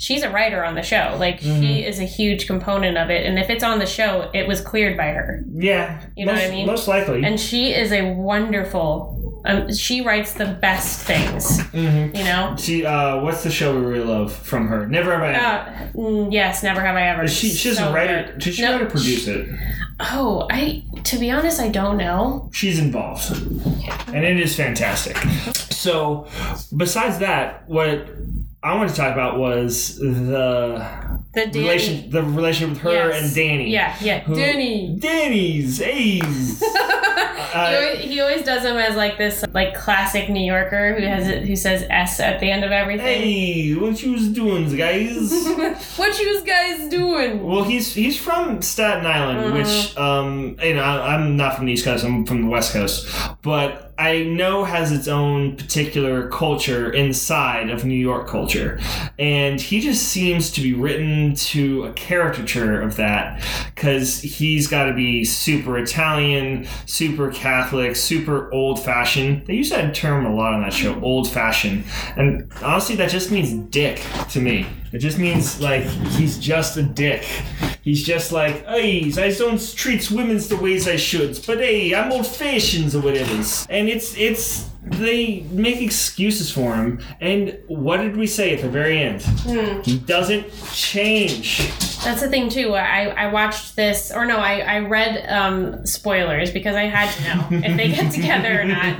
A: she's a writer on the show like
B: Mhm.
A: she is a huge component of it and if it's on the show it was cleared by her
B: yeah,
A: You know
B: most,
A: what I mean?
B: Most likely.
A: and she is a wonderful um, she writes the best things
B: Mhm.
A: you know
B: She, uh, what's the show we really love from her? Never have I ever.
A: uh, mm, yes never have i ever
B: She, she doesn't
A: So
B: write it.
A: good.
B: Did she
A: No,
B: write or produce it?
A: Oh, I to be honest, I don't know.
B: She's involved, and it is fantastic. So, besides that, what I wanted to talk about was the
A: The Danny.
B: relation, the relationship with her
A: Yes.
B: and Danny.
A: Yeah, yeah.
B: Who-
A: Danny.
B: Danny's A's.
A: he,
B: Uh,
A: always, he always does him as like this like classic New Yorker who has it, who says S at the end of everything.
B: hey, what you was doing, guys?
A: what you guys doing?
B: Well, he's he's from Staten Island,
A: Mhm.
B: which um, you know I, I'm not from the East Coast. I'm from the West Coast, but I know has its own particular culture inside of New York culture, and he just seems to be written to a caricature of that because he's got to be super Italian, super Catholic, super old fashioned. They use that term a lot on that show, old fashioned, and honestly, that just means dick to me. It just means like he's just a dick. he's just like, hey, I don't treat women's the ways I should, but hey, I'm old fashioned or whatever. And it's it's they make excuses for him. And what did we say at the very end? He doesn't change.
A: That's the thing too. I, I watched this, or no, I, I read um, spoilers because I had to know if they get together or not.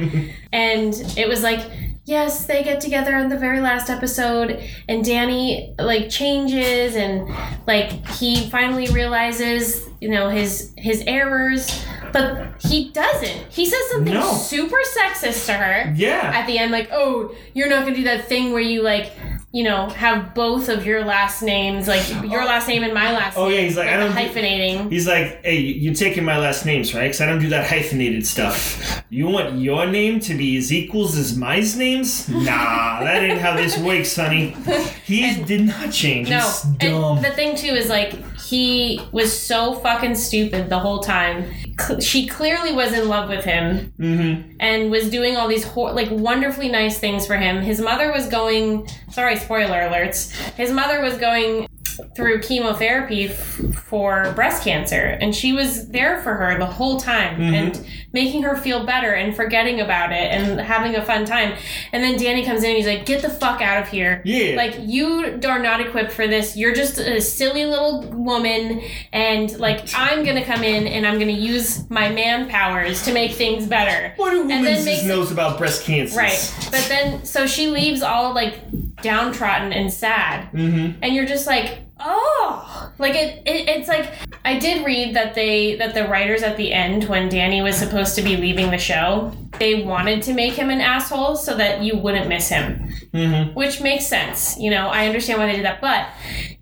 A: And it was like, yes, they get together on the very last episode, and Danny like changes, and like he finally realizes, you know, his his errors, but he doesn't. He says something
B: No.
A: super sexist to her
B: Yeah.
A: at the end, like, oh, you're not gonna do that thing where you like, you know, have both of your last names, like your oh. last name and my last
B: Oh,
A: name.
B: Oh yeah, he's like, I don't do-
A: hyphenating.
B: He's like, hey, you're taking my last names, right? Because I don't do that hyphenated stuff. You want your name to be as equals as my names? Nah, that ain't how this works, honey. He did not change.
A: No,
B: He's dumb.
A: and the thing too is like he was so fucking stupid the whole time. Cl- she clearly was in love with him
B: mm-hmm.
A: and was doing all these hor- like wonderfully nice things for him. His mother was going. Sorry, spoiler alerts. His mother was going through chemotherapy f- for breast cancer, and she was there for her the whole time
B: Mhm.
A: and making her feel better and forgetting about it and having a fun time. And then Danny comes in and he's like, "Get the fuck out of here."
B: Yeah.
A: Like you are not equipped for this. You're just a silly little woman, and like I'm gonna come in and I'm gonna use my man powers to make things better.
B: what do
A: and then
B: women
A: it-
B: knows about breast cancer?
A: Right. But then, so she leaves all like downtrodden and sad.
B: Mm-hmm.
A: And you're just like, oh, like it, it. It's like I did read that they that the writers at the end when Danny was supposed to be leaving the show, they wanted to make him an asshole so that you wouldn't miss him,
B: Mm-hmm.
A: which makes sense. You know, I understand why they did that. But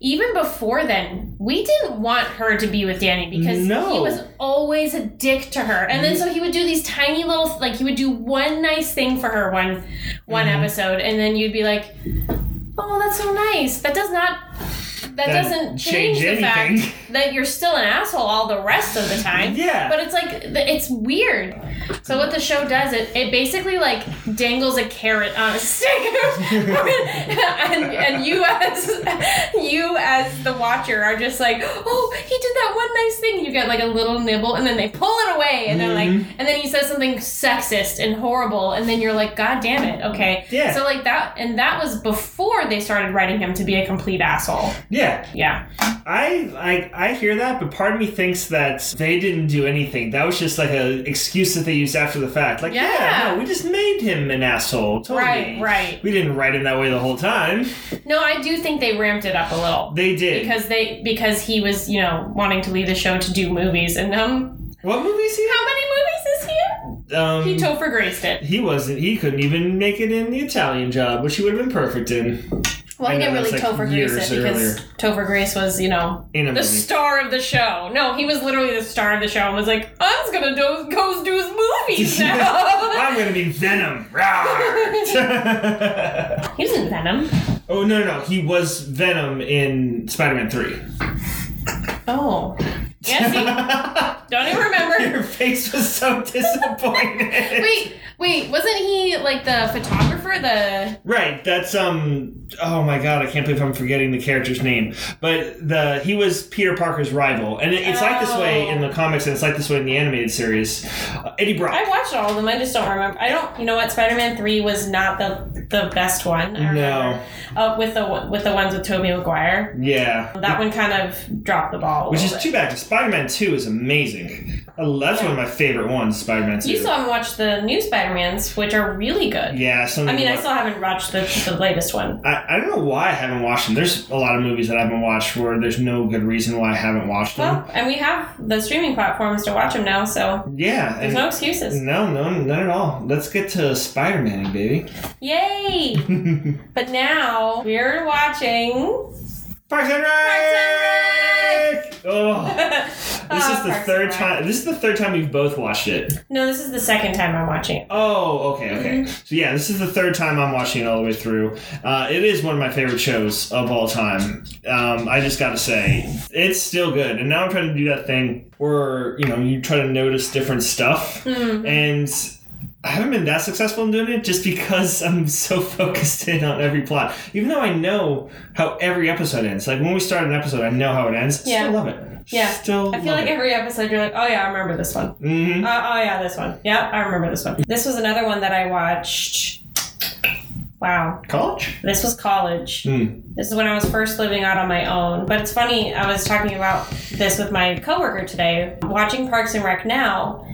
A: even before then, we didn't want her to be with Danny because
B: No.
A: he was always a dick to her. And then so he would do these tiny little like he would do one nice thing for her one one
B: Mhm.
A: episode, and then you'd be like, "Oh, that's so nice." That does not. That,
B: That
A: doesn't
B: change
A: change, the
B: anything.
A: fact that you're still an asshole all the rest of the time.
B: Yeah.
A: But it's like it's weird. So what the show does, it it basically like dangles a carrot on a stick, and and you as you as the watcher are just like, oh, he did that one nice thing. You get like a little nibble, and then they pull it away, and they're
B: Mhm.
A: like, and then he says something sexist and horrible, and then you're like, God damn it, okay.
B: Yeah.
A: So like that, and that was before they started writing him to be a complete asshole.
B: Yeah.
A: Yeah.
B: I, I I hear that, but part of me thinks that they didn't do anything. That was just like a excuse that they used after the fact. Like, yeah,
A: Yeah.
B: no, we just made him an asshole. Totally.
A: Right. Right.
B: We didn't write him that way the whole time.
A: No, I do think they ramped it up a little.
B: They did.
A: because they because he was you know wanting to leave the show to do movies and um
B: what movies he?
A: how many movies is he in?
B: in? Um,
A: He Topher Graced it.
B: he wasn't. He couldn't even make it in the Italian job, which he would have been perfect in.
A: Well,
B: I
A: he didn't really
B: like
A: Topher Grace it because
B: earlier.
A: Topher Grace was you know the
B: movie.
A: star of the show. No, he was literally the star of the show and was like, I'm just gonna do go do his movies now.
B: I'm gonna be Venom.
A: He was in Venom.
B: oh no, no, no! He was Venom in Spider-Man Three.
A: Oh, yes. He, don't even remember.
B: Your face was so disappointed.
A: Wait, wait, wasn't he like the photographer? The
B: Right, that's um. Oh my god, I can't believe I'm forgetting the character's name. But the he was Peter Parker's rival, and it, it's like this way in the comics, and it's like this way in the animated series. Uh, Eddie Brock.
A: I watched all of them. I just don't remember. I don't. You know what? Spider Man Three was not the the best one.
B: No.
A: Uh, with the with the ones with Tobey Maguire.
B: yeah,
A: That one kind of dropped the ball.
B: which is
A: little
B: too bad. 'cause Spider-Man Two is amazing. That's one of my favorite ones. Spider-Man. Two.
A: You still haven't watched the new Spider Mans, which are really good.
B: yeah, some
A: I mean, I still haven't watched the, the latest one.
B: I, I don't know why I haven't watched them. There's a lot of movies that I haven't watched where there's no good reason why I haven't watched them.
A: Well, and we have the streaming platforms to watch them now, so
B: yeah,
A: there's no excuses.
B: no, no, none at all. Let's get to Spider-Man, baby.
A: Yay! but now we're watching.
B: Parks and Rec. Oh, this is the
A: Parks
B: third
A: and Rec.
B: time. This is the third time we've both watched it.
A: No, this is the second time I'm watching it.
B: Oh, okay, okay.
A: Mm-hmm.
B: So yeah, this is the third time I'm watching it all the way through. Uh, it is one of my favorite shows of all time. Um, I just gotta say, it's still good. And now I'm trying to do that thing where you know you try to notice different stuff,
A: Hmm.
B: and I haven't been that successful in doing it just because I'm so focused in on every plot. Even though I know how every episode ends. Like when we start an episode, I know how it ends.
A: Yeah.
B: Still love it.
A: Yeah.
B: Still
A: I feel like
B: it.
A: every episode you're like, oh yeah, I remember this one.
B: Mm-hmm.
A: Uh, oh yeah, this one. Yeah, I remember this one. This was another one that I watched. Wow,
B: College?
A: this was college.
B: Mm.
A: This is when I was first living out on my own. But it's funny, I was talking about this with my coworker today, watching Parks and Rec now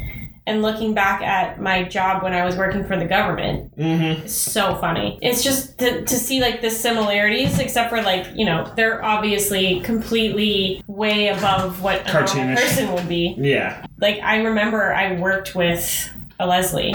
A: and looking back at my job when I was working for the government.
B: hmm
A: so funny. It's just to, to see like the similarities, except for like, you know, they're obviously completely way above what a normal person would be.
B: Yeah.
A: Like, I remember I worked with a Leslie.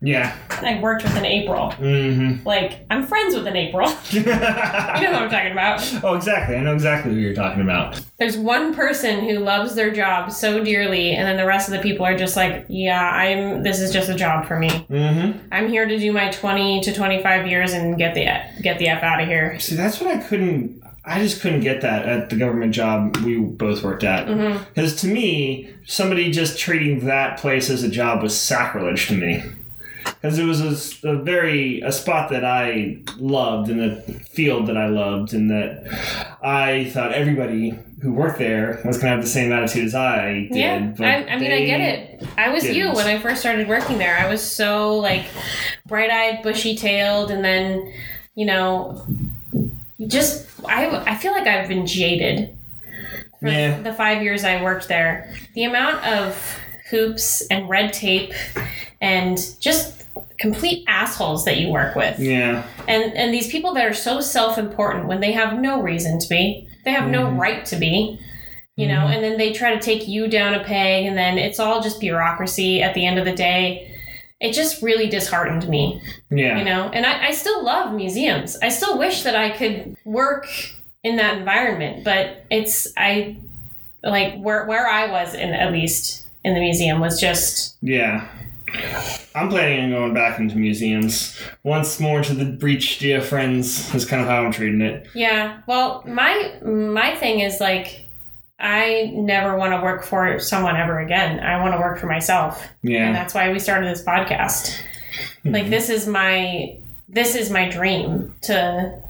B: Yeah.
A: I worked with an April.
B: Mm-hmm.
A: Like, I'm friends with an April. you know what I'm talking about.
B: oh, exactly. I know exactly who you're talking about.
A: There's one person who loves their job so dearly, and then the rest of the people are just like, yeah, I'm. This is just a job for me.
B: Mm-hmm.
A: I'm here to do my 20 to 25 years and get the get the f out of here.
B: See, that's what I couldn't. I just couldn't get that at the government job we both worked at.
A: Mm-hmm.
B: Because to me, somebody just treating that place as a job was sacrilege to me. Because it was a, a very a spot that I loved and a field that I loved, and that I thought everybody who worked there was gonna have the same attitude as I did.
A: Yeah, I, I mean, I get it. I was you
B: didn't.
A: when I first started working there. I was so like bright-eyed, bushy-tailed, and then you know, just I I feel like I've been jaded for
B: Yeah.
A: the five years I worked there. The amount of hoops and red tape and just complete assholes that you work with
B: Yeah,
A: and and these people that are so self-important when they have no reason to be they have no
B: Mhm.
A: right to be you know and then they try to take you down a peg and then it's all just bureaucracy at the end of the day it just really disheartened me
B: yeah,
A: you know and I, I still love museums i still wish that i could work in that environment but it's i like where where i was in at least in the museum was just
B: yeah. I'm planning on going back into museums once more to the breach dear friends. Is kind of how I'm treating it.
A: Yeah. Well, my my thing is like I never want to work for someone ever again. I want to work for myself. And
B: Yeah,
A: that's why we started this podcast. Like this is my this is my dream to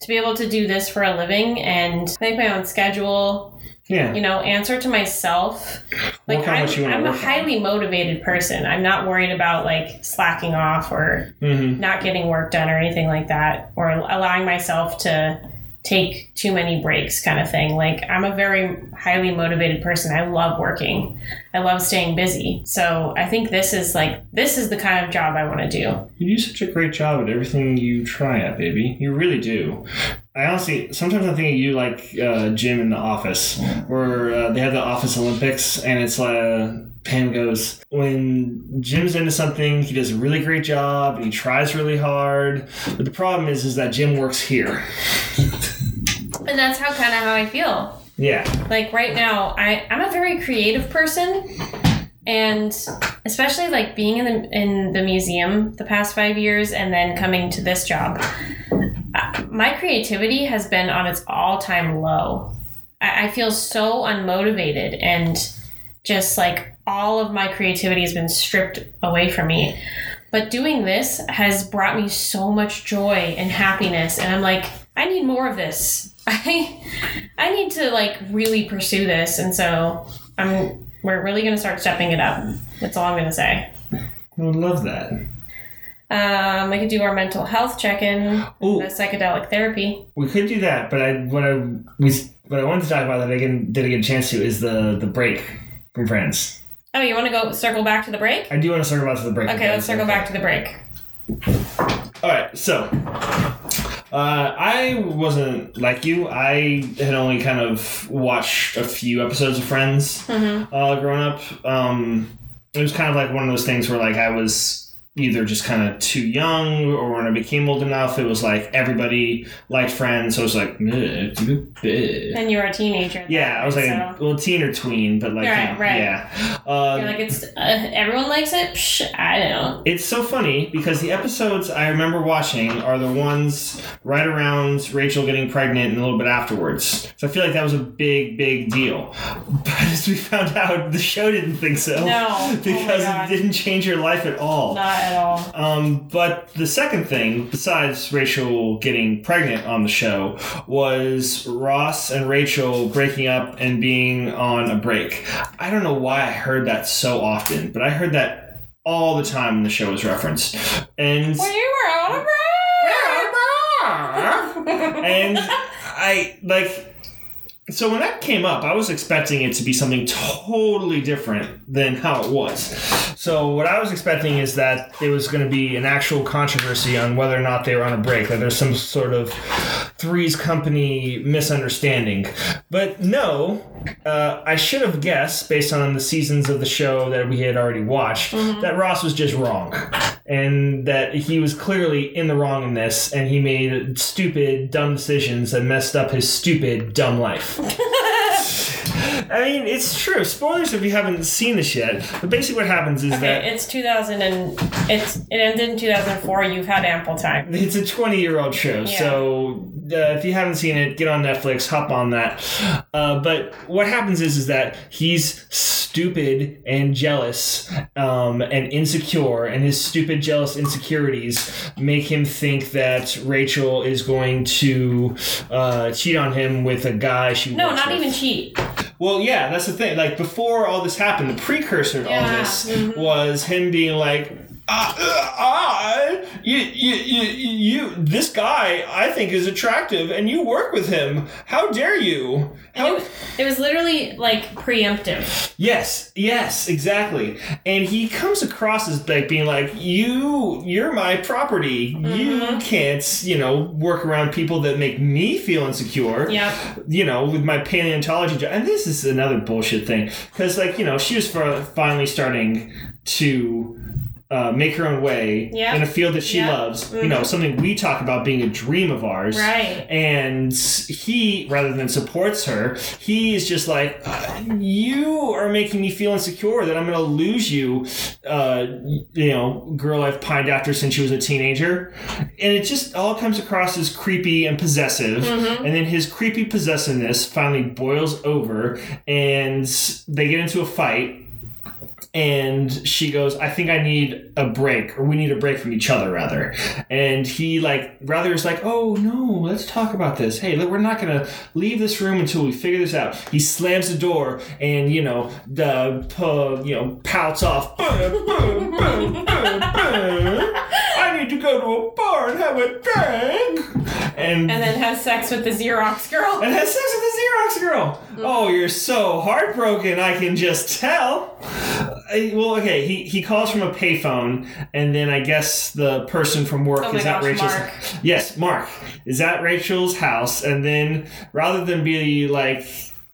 A: to be able to do this for a living and make my own schedule,
B: yeah.
A: you know, answer to myself. Like I'm,
B: you
A: I'm a
B: work on.
A: highly motivated person. I'm not worried about like slacking off or
B: hmm
A: not getting work done or anything like that or allowing myself to take too many breaks kind of thing. Like i'm a very highly motivated person. I love working. I love staying busy. So i think this is like this is the kind of job i want to do.
B: You do such a great job at everything you try at, baby. You really do. I honestly, sometimes I'm thinking you like uh, Jim in The Office, where uh, they have the Office Olympics, and it's uh, Pam goes, when Jim's into something, he does a really great job, he tries really hard. But the problem is, is that Jim works here.
A: and that's how kind of how i feel
B: Yeah.
A: like right now I, i'm a very creative person and especially like being in the in the museum the past five years and then coming to this job my creativity has been on its all-time low I, I feel so unmotivated and just like all of my creativity has been stripped away from me. But doing this has brought me so much joy and happiness and i'm like i need more of this. I i need to like really pursue this and so i'm we're really going to start stepping it up. That's all i'm going to say.
B: I would love that.
A: um, i could do our mental health check-in the psychedelic therapy.
B: We could do that, but I what I was what I wanted to talk about that I didn't, didn't get a chance to is the the break from Friends.
A: oh you want to go circle back to the break
B: I do want to circle back to the break.
A: okay let's circle back to the break
B: All right, so uh, I wasn't like you. I had only kind of watched a few episodes of Friends
A: mm-hmm.
B: uh, growing up. Um, it was kind of like one of those things where like I was either just kind of too young or when I became old enough, it was like everybody liked Friends, so it was like, "Meh, too bad."
A: and you were a teenager
B: yeah, I was like,
A: point, so-
B: well, teen or tween, but like,
A: Right,
B: you know,
A: right.
B: yeah.
A: You're like it's uh, everyone likes it. Psh, I don't. Know.
B: It's so funny because the episodes I remember watching are the ones right around Rachel getting pregnant and a little bit afterwards. So I feel like that was a big, big deal. But as we found out, the show didn't think so.
A: No. Oh
B: because
A: God.
B: it didn't change your life at all.
A: Not at all.
B: Um, but the second thing, besides Rachel getting pregnant on the show, was Ross and Rachel breaking up and being on a break. I don't know why I heard that so often, but I heard that all the time when the show was referenced. And
A: Well, you were on a break.
B: and I like so when that came up, I was expecting it to be something totally different than how it was. So what I was expecting is that it was going to be an actual controversy on whether or not they were on a break, that there's some sort of Three's Company misunderstanding. But no, uh, I should have guessed based on the seasons of the show that we had already watched that Ross was just wrong, and that he was clearly in the wrong in this, and he made stupid, dumb decisions that messed up his stupid, dumb life. I mean, it's true. Spoilers if you haven't seen this yet. But basically, what happens is
A: Okay,
B: that
A: it's 2000 and it's it ended in 2004. You've had ample time.
B: it's a 20 year old show.
A: Yeah.
B: So uh, if you haven't seen it, get on Netflix, hop on that. Uh, but what happens is, is that he's stupid and jealous um, and insecure, and his stupid, jealous insecurities make him think that Rachel is going to uh, cheat on him with a guy she
A: No, not
B: with.
A: even cheat.
B: Well, yeah, that's the thing. Like before all this happened, the precursor to all
A: Yeah,
B: this
A: mhm.
B: was him being like, uh, ah, you, you, you, you, this guy I think is attractive, and you work with him. How dare you? How?
A: it, it was literally like preemptive.
B: Yes, yes, exactly. And he comes across as like being like, you, you're my property. You
A: Mm-hmm.
B: can't, you know, work around people that make me feel insecure
A: Yeah.
B: you know, with my paleontology job. And this is another bullshit thing. Because, like, you know, she was finally starting to uh, make her own way
A: Yeah.
B: in a field that she
A: Yeah.
B: loves. You know, something we talk about being a dream of ours.
A: Right.
B: And he, rather than supports her, he is just like, uh, you are making me feel insecure that I'm going to lose you, uh, you know, girl I've pined after since she was a teenager. And it just all comes across as creepy and possessive.
A: Mm-hmm.
B: And then his creepy possessiveness finally boils over and they get into a fight. And she goes, I think I need a break, or we need a break from each other, rather. And he, like, rather is like, Oh, no, let's talk about this. Hey, look, we're not to leave this room until we figure this out. He slams the door and, you know, the, uh, you know, pouts off. I need to go to a bar and have a drink. And,
A: And then has sex with the Xerox girl.
B: and has sex with the Xerox girl. Mm. Oh, you're so heartbroken. I can just tell. Well, okay. He he calls from a payphone, and then I guess the person from work
A: Oh my
B: is at
A: gosh,
B: Rachel's.
A: Mark.
B: Yes, Mark is at Rachel's house, and then rather than be like.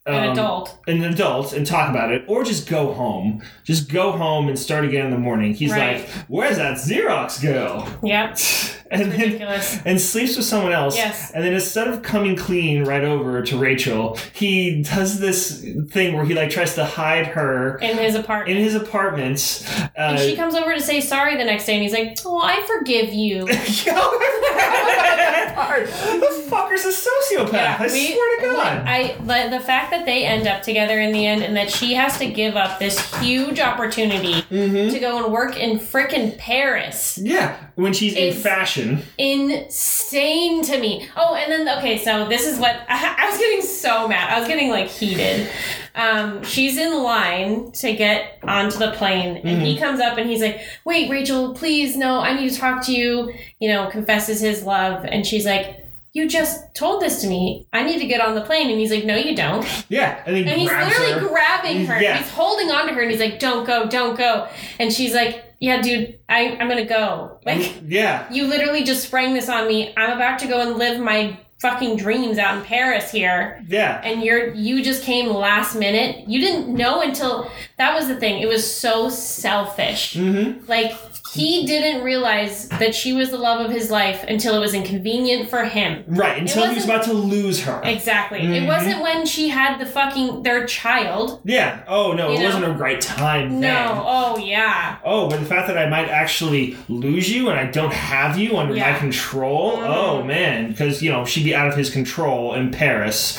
A: An
B: um,
A: adult.
B: an adult and talk about it, or just go home. Just go home and start again in the morning. He's
A: Right.
B: like, "Where's that Xerox girl?"
A: Yep.
B: And then
A: Ridiculous.
B: and sleeps with someone else.
A: Yes.
B: And then instead of coming clean right over to Rachel, he does this thing where he like tries to hide her
A: In his apartment.
B: in his apartment. Uh,
A: and she comes over to say sorry the next day, and he's like, "Oh, I forgive you."
B: The fucker's a sociopath. I
A: we-
B: swear to God.
A: I like the fact that they end up together in the end, and that she has to give up this huge opportunity
B: Mm-hmm.
A: to go and work in frickin' Paris.
B: yeah, when she's in fashion.
A: Insane to me. Oh, and then okay, so this is what I, I was getting so mad. I was getting like heated. Um, she's in line to get onto the plane, and he comes up and he's like, "Wait, Rachel, please, no, I need to talk to you." You know, confesses his love, and she's like. You just told this to me. I need to get on the plane. And he's like, No, you don't.
B: Yeah, and he
A: And he's literally
B: her.
A: grabbing her.
B: Yeah.
A: He's holding on to her and he's like, Don't go, don't go. And she's like, Yeah, dude, I, I'm gonna go. Like,
B: yeah,
A: you literally just sprang this on me. I'm about to go and live my fucking dreams out in Paris here.
B: yeah.
A: And you're you just came last minute. You didn't know until that was the thing. It was so selfish.
B: Mm-hmm.
A: Like he didn't realize that she was the love of his life until it was inconvenient for him.
B: Right, until he was about to lose her.
A: Exactly.
B: Mhm.
A: It wasn't when she had the fucking their child.
B: Yeah. Oh no, it
A: know?
B: wasn't a great time. then.
A: No. Oh yeah.
B: Oh, but the fact that I might actually lose you and I don't have you under
A: Yeah.
B: my control.
A: Mhm.
B: Oh man, because you know she'd be out of his control in Paris.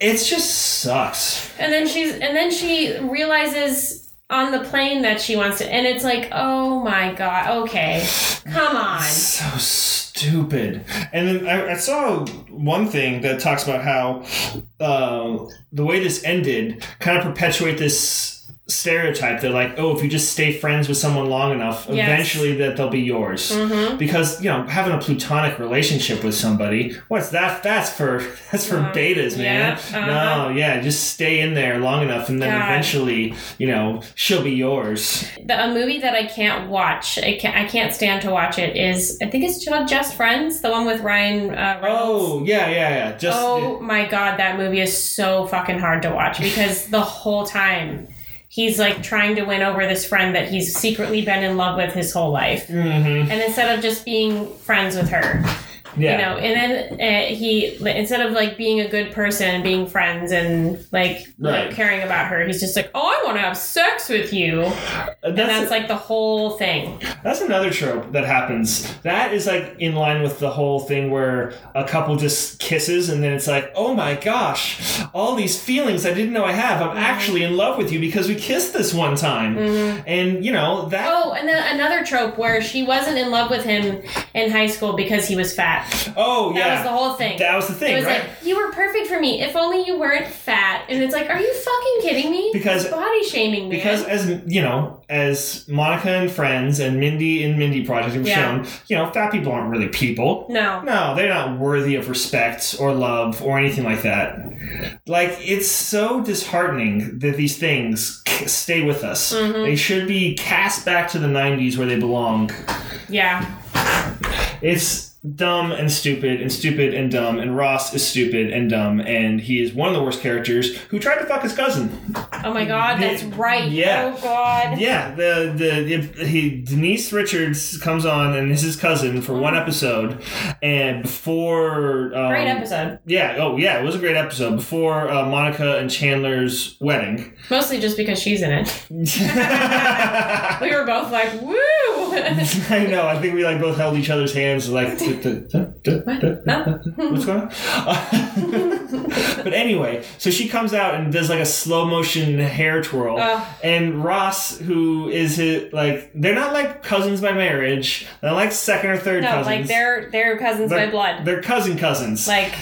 B: It just sucks.
A: And then she's and then she realizes on the plane that she wants to, and it's like, oh my god, okay, come on.
B: So stupid. And then I, I saw one thing that talks about how uh, the way this ended kind of perpetuate this stereotype They're like oh if you just stay friends with someone long enough
A: Yes.
B: eventually that they'll be yours
A: Mm-hmm.
B: because you know having a plutonic relationship with somebody what's that that's for that's for
A: Uh,
B: betas man
A: yeah, uh-huh.
B: no yeah just stay in there long enough and then
A: God.
B: eventually you know she'll be yours
A: The, a movie that I can't watch, I can't, I can't stand to watch it, is I think it's called Just Friends, the one with Ryan uh,
B: oh yeah yeah yeah just
A: oh my god, that movie is so fucking hard to watch because the whole time he's like trying to win over this friend that he's secretly been in love with his whole life.
B: Mhm.
A: And instead of just being friends with her,
B: yeah
A: you know, and then uh, he, instead of like being a good person and being friends and like, like,
B: Right.
A: caring about her, he's just like, oh, I want to have sex with you. Uh, and that's like the whole thing.
B: That's another trope that happens. That is like in line with the whole thing where a couple just kisses and then it's like, oh my gosh, all these feelings I didn't know I have. I'm mm-hmm. actually in love with you because we kissed this one time. Mm-hmm. And you know, that.
A: Oh, and then another trope where she wasn't in love with him in high school because he was fat.
B: Oh,
A: That
B: yeah.
A: That was the whole thing.
B: That was the thing,
A: it was
B: right?
A: like, you were perfect for me. If only you weren't fat. And it's like, are you fucking kidding me?
B: Because-
A: It's body shaming, man.
B: because as you know, as Monica and Friends and Mindy and Mindy Project have
A: Yeah.
B: shown, you know, fat people aren't really people.
A: no.
B: No, they're not worthy of respect or love or anything like that. Like, it's so disheartening that these things stay with us.
A: Mhm.
B: They should be cast back to the 90s where they belong.
A: Yeah.
B: It's dumb and stupid and stupid and dumb, and Ross is stupid and dumb, and he is one of the worst characters who tried to fuck his cousin.
A: Oh my god, that's right.
B: Yeah.
A: Oh god.
B: Yeah, the the he Denise Richards comes on and is his cousin for one episode, and before um,
A: Great episode.
B: Yeah, oh yeah, it was a great episode before uh, Monica and Chandler's wedding.
A: Mostly just because she's in it. We were both like, woo!
B: know. I think we like both held each other's hands, like, what's going on? but anyway, so she comes out and does like a slow motion hair twirl,
A: Ugh.
B: and Ross, who is his, like, they're not like cousins by marriage, they're like second or third
A: no,
B: cousins.
A: like they're they're cousins
B: They're-
A: by blood.
B: They're cousin cousins.
A: Like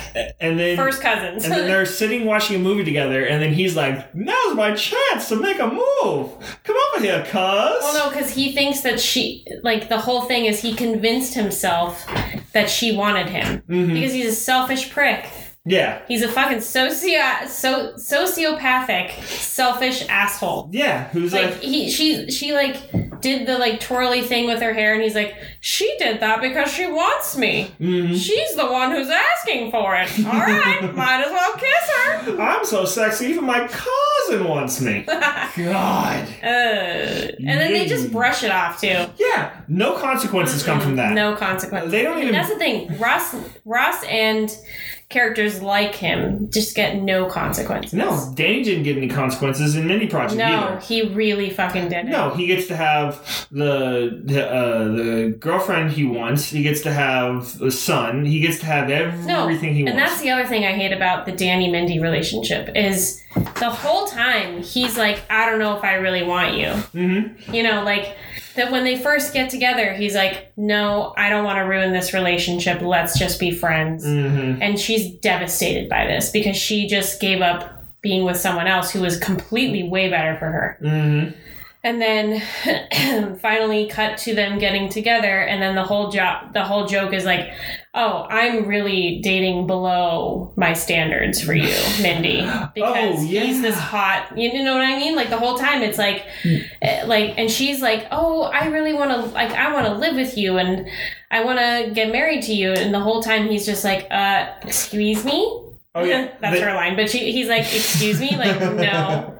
B: and then
A: first cousins.
B: And then they're sitting watching a movie together, and then he's like, "Now's my chance to make a move. Come over here, cuz."
A: Well, no, because he thinks that she, like, the whole thing is he convinced himself that she wanted him.
B: Mhm.
A: Because he's a selfish prick.
B: Yeah,
A: He's a fucking socio- so- sociopathic, selfish asshole.
B: yeah. Who's
A: Like,
B: like,
A: he, she, she, like, did the, like, twirly thing with her hair, and he's like, she did that because she wants me.
B: mhm.
A: She's the one who's asking for it. All right, might as well kiss her.
B: I'm so sexy, even my cousin wants me. God.
A: Uh, and then they just brush it off too.
B: Yeah, no consequences come from that.
A: No consequences.
B: They don't
A: And
B: even-
A: That's the thing. Ross, Ross, and characters like him just get no consequences.
B: No, Danny didn't get any consequences in Mindy Project
A: no,
B: either.
A: he really fucking did.
B: No, he gets to have the the, uh, the girlfriend he wants. He gets to have the son. He gets to have
A: No,
B: everything he wants.
A: and that's the other thing I hate about the Danny Mindy relationship is the whole time he's like, I don't know if I really want you.
B: mm-hmm.
A: You know, like that when they first get together, he's like, No, I don't want to ruin this relationship. Let's just be friends.
B: Mm-hmm.
A: And she's devastated by this because she just gave up being with someone else who was completely way better for her.
B: Mm-hmm.
A: And then finally cut to them getting together and then the whole job the whole joke is like, "Oh, I'm really dating below my standards for you, Mindy." Because
B: Oh, yeah.
A: he's this hot, you know what I mean? Like the whole time it's like eh, like and she's like, "Oh, I really want to like I want to live with you and I want to get married to you." And the whole time he's just like, "Uh, excuse me?"
B: Oh yeah,
A: That's her line. But she, he's like, excuse me? Like, no.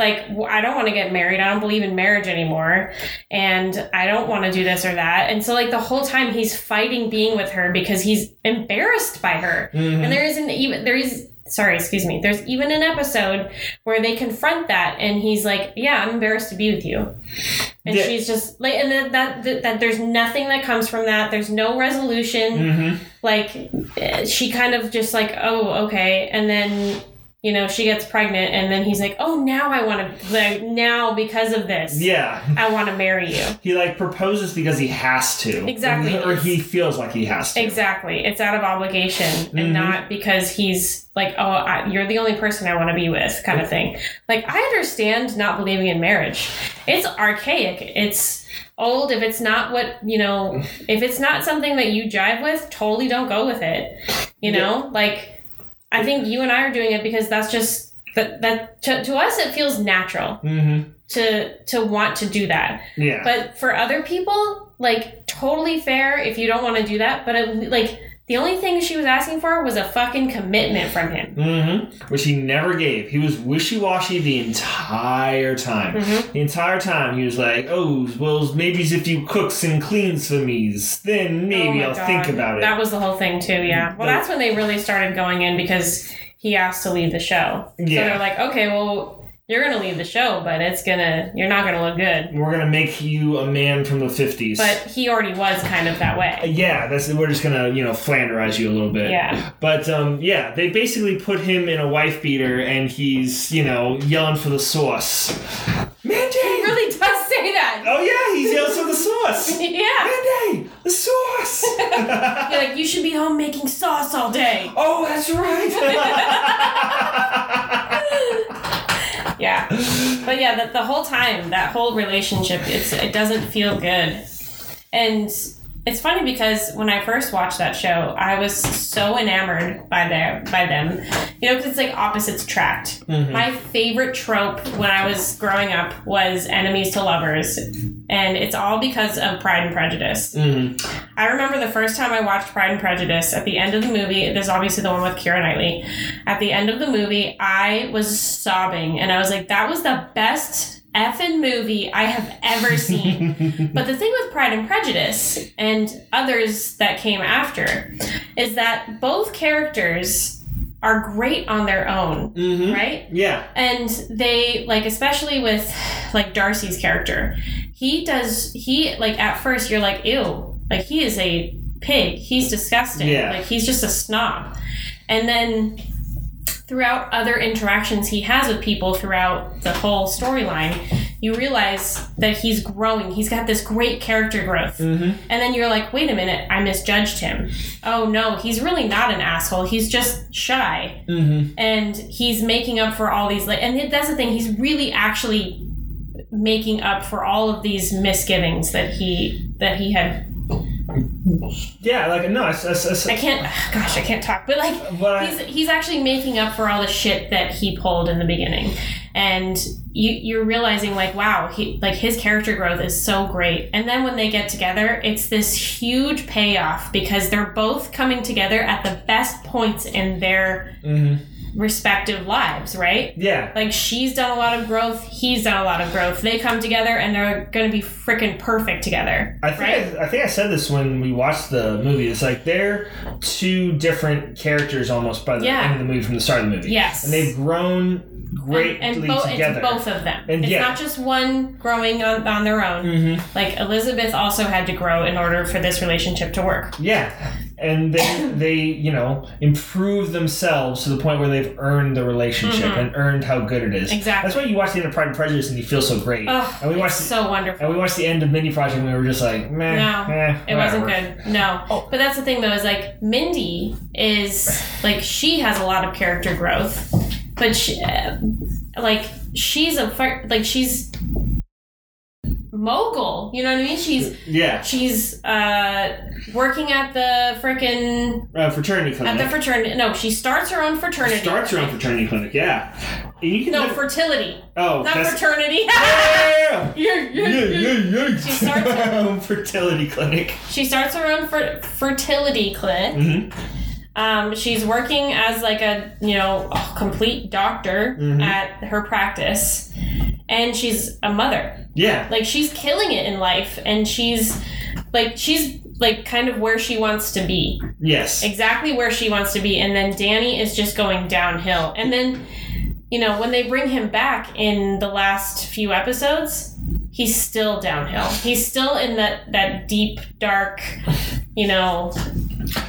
A: Like, I don't want to get married. I don't believe in marriage anymore. And I don't want to do this or that. And so, like, the whole time he's fighting being with her because he's embarrassed by her.
B: Mhm.
A: And there isn't even, there is, sorry, excuse me. There's even an episode where they confront that and he's like, yeah, I'm embarrassed to be with you. And
B: Yeah.
A: she's just like, and that, that, that, that there's nothing that comes from that. There's no resolution
B: Mhm.
A: like eh, she kind of just like oh okay and then you know, she gets pregnant, and then he's like, "Oh, now I want to like now because of this,
B: Yeah.
A: I want to marry you."
B: He like proposes because he has to.
A: Exactly.
B: Or he feels like he has to.
A: Exactly. It's out of obligation
B: Mhm.
A: and not because he's like, oh, I, you're the only person I want to be with, kind of thing. Like, I understand not believing in marriage. It's archaic. It's old. If it's not what, you know, if it's not something that you jive with, totally don't go with it. You know? Like, I think you and I are doing it because that's just, that, that to, to us, it feels natural
B: Mm-hmm.
A: to to want to do that.
B: Yeah.
A: But for other people, like totally fair if you don't want to do that. But it, like the only thing she was asking for was a fucking commitment from him.
B: Mm-hmm. Which he never gave. He was wishy-washy the entire time.
A: Mhm.
B: The entire time he was like, "Oh, well, maybe if you cooks and cleans for me, then
A: Oh
B: maybe
A: my
B: I'll
A: God.
B: think about it."
A: That was the whole thing too. Yeah. Well,
B: Like-
A: that's when they really started going in because he asked to leave the show.
B: Yeah.
A: So they're like, okay, well, you're gonna leave the show, but it's gonna you're not gonna look good.
B: We're gonna make you a man from the '50s.
A: But he already was kind of that way.
B: yeah, that's we're just gonna you know flanderize you a little bit.
A: Yeah.
B: But um, yeah, they basically put him in a wife beater, and he's you know yelling for the sauce. Mandy.
A: He really does say that.
B: Oh yeah, he's yelling for the sauce.
A: yeah.
B: Mandy, the sauce.
A: You're like, you should be home making sauce all day.
B: oh, that's right.
A: Yeah. But yeah, the, the whole time, that whole relationship, it's it doesn't feel good. And it's funny because when I first watched that show, I was so enamored by their by them. You know, because it's like opposites attract.
B: Mhm.
A: My favorite trope when I was growing up was enemies to lovers, and it's all because of Pride and Prejudice.
B: Mhm.
A: I remember the first time I watched Pride and Prejudice at the end of the movie. There's obviously the one with Keira Knightley. At the end of the movie, I was sobbing and I was like, that was the best effing movie I have ever seen. but the thing with Pride and Prejudice and others that came after is that both characters are great on their own,
B: Mhm.
A: right?
B: Yeah.
A: and they like especially with like darcy's character he does he like at first you're like ew like he is a pig he's disgusting
B: Yeah.
A: like he's just a snob and then throughout other interactions he has with people throughout the whole storyline you realize that he's growing. He's got this great character growth.
B: Mm-hmm.
A: and then you're like wait a minute i misjudged him. Oh no he's really not an asshole. He's just shy.
B: Mm-hmm.
A: and he's making up for all these like and that's the thing he's really actually making up for all of these misgivings that he that he had
B: Yeah, like no, it's, it's, it's,
A: i can't gosh i can't talk but like
B: what I-
A: he's he's actually making up for all the shit that he pulled in the beginning and you you're realizing like wow he like his character growth is so great and then when they get together it's this huge payoff because they're both coming together at the best points in their
B: Mhm.
A: Respective lives right
B: yeah,
A: like she's done a lot of growth he's done a lot of growth they come together and they're gonna be freaking perfect together
B: I think
A: right
B: I, I think I said this when we watched the movie. It's like they're two different characters almost by the
A: Yeah.
B: end of the movie from the start of the movie.
A: Yes.
B: and they've grown greatly
A: and, and bo-
B: together.
A: it's both of them
B: And
A: it's
B: yeah.
A: not just one growing on, on their own
B: Mm-hmm.
A: like elizabeth also had to grow in order for this relationship to work
B: Yeah, and they they you know improve themselves to the point where they've earned the relationship
A: Mhm.
B: and earned how good it is.
A: Exactly.
B: That's why you watch the end of Pride and Prejudice and you feel so great.
A: oh
B: and we watched
A: it's
B: the,
A: so wonderful
B: and we watched the end of Mindy Project and we were just like, meh,
A: No, It wasn't good. No.
B: Oh.
A: But that's the thing though, is like Mindy is like she has a lot of character growth, but she, uh, like she's a like she's mogul. You know what I mean? She's
B: Yeah,
A: she's uh working at the freaking
B: uh, fraternity
A: at
B: clinic.
A: the fraternity. No, she starts her own fraternity.
B: Starts your own fraternity clinic. Yeah, and you can
A: No,
B: never-
A: fertility,
B: oh
A: not
B: that's
A: fraternity.
B: yeah,
A: yeah,
B: yeah, yeah, yeah.
A: She starts her-
B: own fertility clinic.
A: She starts her own fer- fertility clinic.
B: hmm
A: Um, she's working as like a you know complete doctor
B: Mhm.
A: at her practice, and she's a mother.
B: Yeah,
A: Like she's killing it in life, and she's like she's like kind of where she wants to be,
B: yes,
A: exactly where she wants to be. And then Danny is just going downhill. And then you know when they bring him back in the last few episodes, he's still downhill. He's still in that that deep dark, you know,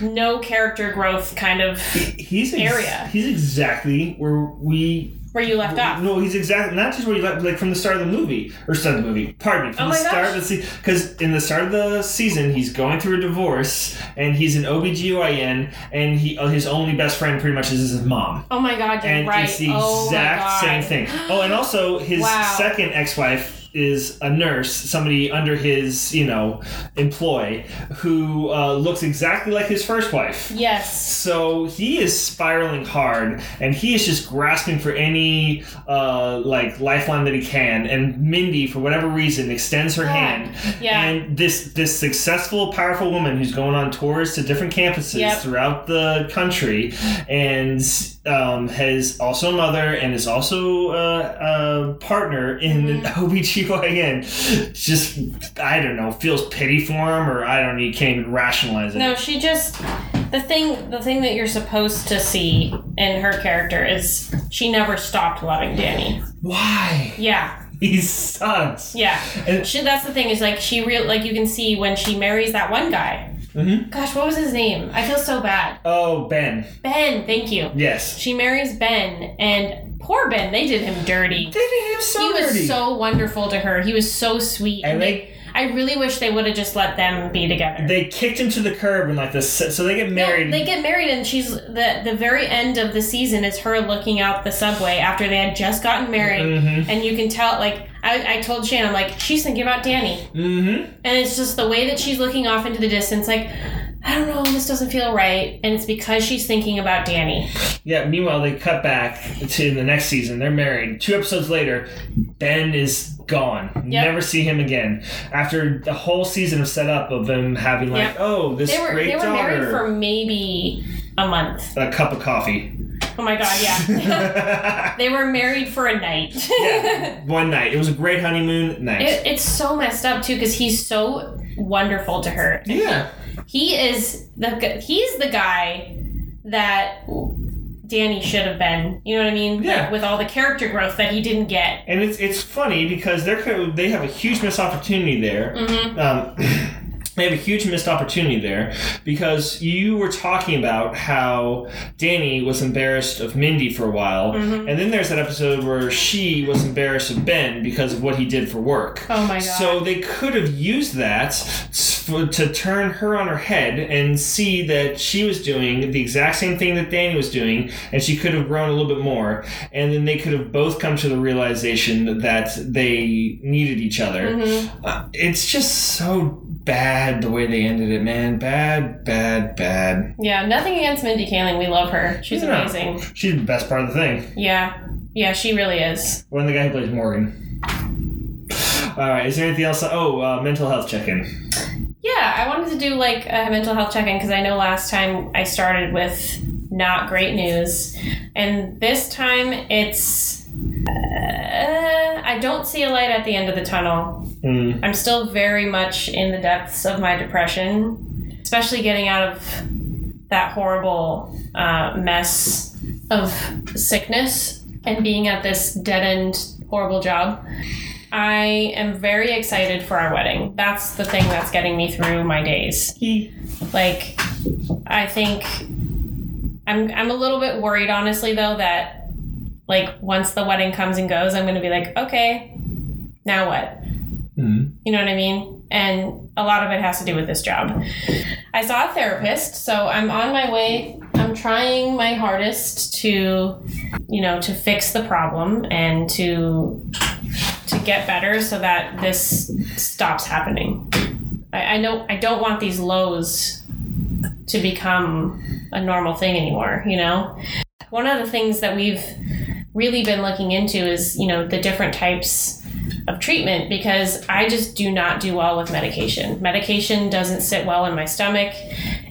A: no character growth kind of
B: He's ex-
A: Area.
B: He's exactly where we
A: where you left off.
B: No, he's exactly not just where you left, like from the start of the movie or start of the movie. Pardon me, from
A: Oh
B: the start
A: gosh.
B: of the season. Because in the start of the season, he's going through a divorce, and he's an OBGYN, and he uh, his only best friend pretty much is his mom.
A: Oh my god,
B: And
A: right.
B: it's the
A: oh
B: exact same thing. Oh, and also his
A: Wow.
B: second ex-wife is a nurse, somebody under his you know employ, who uh, looks exactly like his first wife.
A: Yes.
B: So he is spiraling hard, and he is just grasping for any uh, like lifeline that he can. And Mindy, for whatever reason, extends her
A: Yeah.
B: hand.
A: Yeah.
B: And this this successful, powerful woman who's going on tours to different campuses
A: Yep.
B: throughout the country, and um, has also a mother and is also a, a partner in
A: Mhm.
B: OBGYN. Just I don't know, feels pity for him, or I don't. You can't even rationalize it.
A: No, she just the thing the thing that you're supposed to see in her character is she never stopped loving Danny.
B: Why?
A: Yeah.
B: He sucks.
A: Yeah.
B: And-
A: She, that's the thing is like she real like you can see when she marries that one guy.
B: Mhm.
A: Gosh, what was his name? I feel so bad.
B: Oh, Ben.
A: Ben, thank you.
B: Yes.
A: She marries Ben and poor Ben, they did him dirty.
B: They did him so dirty.
A: he was so wonderful to her. He was so sweet.
B: And
A: they, I really wish they would have just let them be together.
B: they kicked him to the curb and like this, so they get married.
A: they get married, and she's the the very end of the season is her looking out the subway after they had just gotten married,
B: Mhm.
A: and you can tell. Like I, I told Shane, I'm like she's thinking about Danny,
B: Mm-hmm.
A: and it's just the way that she's looking off into the distance, like I don't know, this doesn't feel right, and it's because she's thinking about Danny.
B: Yeah. Meanwhile, they cut back to the next season. They're married. Two episodes later, Ben is gone.
A: Yep.
B: Never see him again. After the whole season of setup of them having like,
A: Yep.
B: oh, this
A: They were
B: great
A: they were married
B: daughter,
A: for maybe a month.
B: a cup of coffee.
A: Oh my god, yeah. they were married for a night.
B: yeah, one night. It was a great honeymoon. night.
A: It, it's so messed up too because he's so wonderful to her.
B: yeah.
A: He is the he's the guy that Danny should have been. You know what I mean?
B: Yeah.
A: Like, with all the character growth that he didn't get.
B: And it's it's funny because they're they have a huge missed opportunity there.
A: hmm
B: Um, they have a huge missed opportunity there because you were talking about how Danny was embarrassed of Mindy for a while,
A: Mhm.
B: and then there's that episode where she was embarrassed of Ben because of what he did for work.
A: Oh my god.
B: So they could have used that to turn her on her head and see that she was doing the exact same thing that Danny was doing, and she could have grown a little bit more. And then they could have both come to the realization that they needed each other.
A: Mhm.
B: Uh, it's just so bad the way they ended it, man. Bad, bad, bad.
A: Yeah, nothing against Mindy Kaling. We love her. She's
B: Yeah.
A: amazing.
B: She's the best part of the thing.
A: Yeah. Yeah, she really is.
B: One the guy who plays Morgan. All right. Is there anything else? Oh, uh, mental health check-in.
A: Yeah, I wanted to do like a mental health check in because I know last time I started with not great news, and this time it's. Uh, I don't see a light at the end of the tunnel.
B: Hmm.
A: I'm still very much in the depths of my depression, especially getting out of that horrible uh, mess of sickness and being at this dead end horrible job. I am very excited for our wedding. That's the thing that's getting me through my days. Like, I think I'm I'm a little bit worried, honestly, though, that like once the wedding comes and goes, I'm going to be like, okay, now what?
B: Hmm.
A: You know what I mean? And a lot of it has to do with this job. I saw a therapist, so I'm on my way. I'm trying my hardest to, you know, to fix the problem and to to get better so that this stops happening. I, I know I don't want these lows to become a normal thing anymore, you know? One of the things that we've really been looking into is, you know, the different types of treatment because I just do not do well with medication. Medication doesn't sit well in my stomach.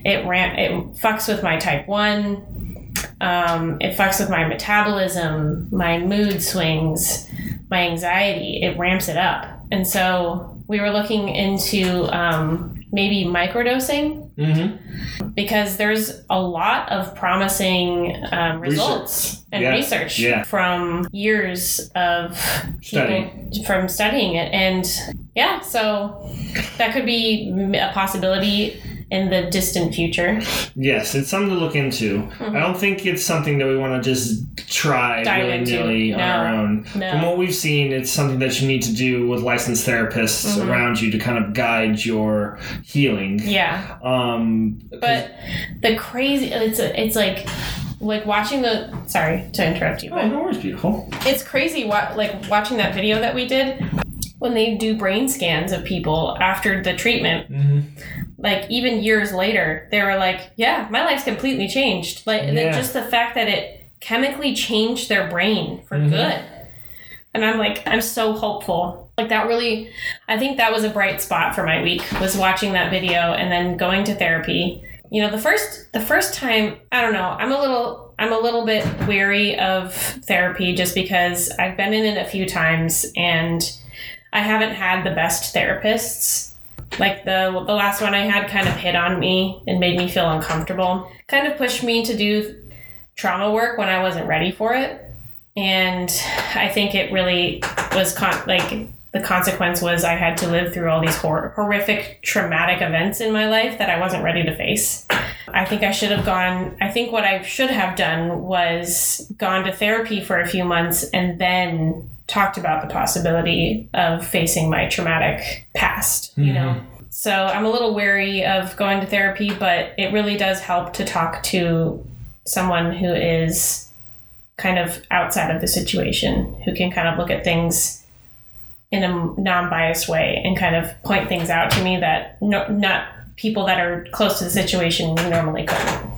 A: It ram- it fucks with my type 1. Um, it fucks with my metabolism, my mood swings, my anxiety. It ramps it up. And so we were looking into um, maybe microdosing
B: Mm-hmm.
A: because there's a lot of promising um, results and
B: Yeah.
A: research
B: Yeah.
A: from years of people from studying it and yeah so that could be a possibility in the distant future.
B: Yes, it's something to look into. I don't think it's something that we want to just try
A: Mm-hmm.
B: Willy nilly on
A: No.
B: our own.
A: No.
B: From what we've seen, it's something that you need to do with licensed therapists
A: Mhm.
B: around you to kind of guide your healing.
A: Yeah.
B: Um,
A: But the crazy it's it's like like watching the sorry to interrupt you,
B: oh,
A: but
B: no worries, beautiful.
A: it's crazy what like watching that video that we did when they do brain scans of people after the treatment
B: Mm-hmm.
A: Like even years later they were like yeah my life's completely changed. Like the-
B: Yeah.
A: just the fact that it chemically changed their brain for
B: Mhm.
A: good. And i'm like i'm so hopeful. Like that really i think that was a bright spot for my week was watching that video and then going to therapy. You know the first the first time i don't know i'm a little i'm a little bit weary of therapy just because i've been in it a few times and i haven't had the best therapists like the the last one I had kind of hit on me and made me feel uncomfortable. Kind of pushed me to do trauma work when I wasn't ready for it. And I think it really was con- like the consequence was I had to live through all these hor- horrific traumatic events in my life that I wasn't ready to face. I think I should have gone I think what I should have done was gone to therapy for a few months and then talked about the possibility of facing my traumatic past, you know. Mm-hmm. So I'm a little wary of going to therapy, but it really does help to talk to someone who is kind of outside of the situation, who can kind of look at things in a non-biased way and kind of point things out to me that no, not people that are close to the situation normally could.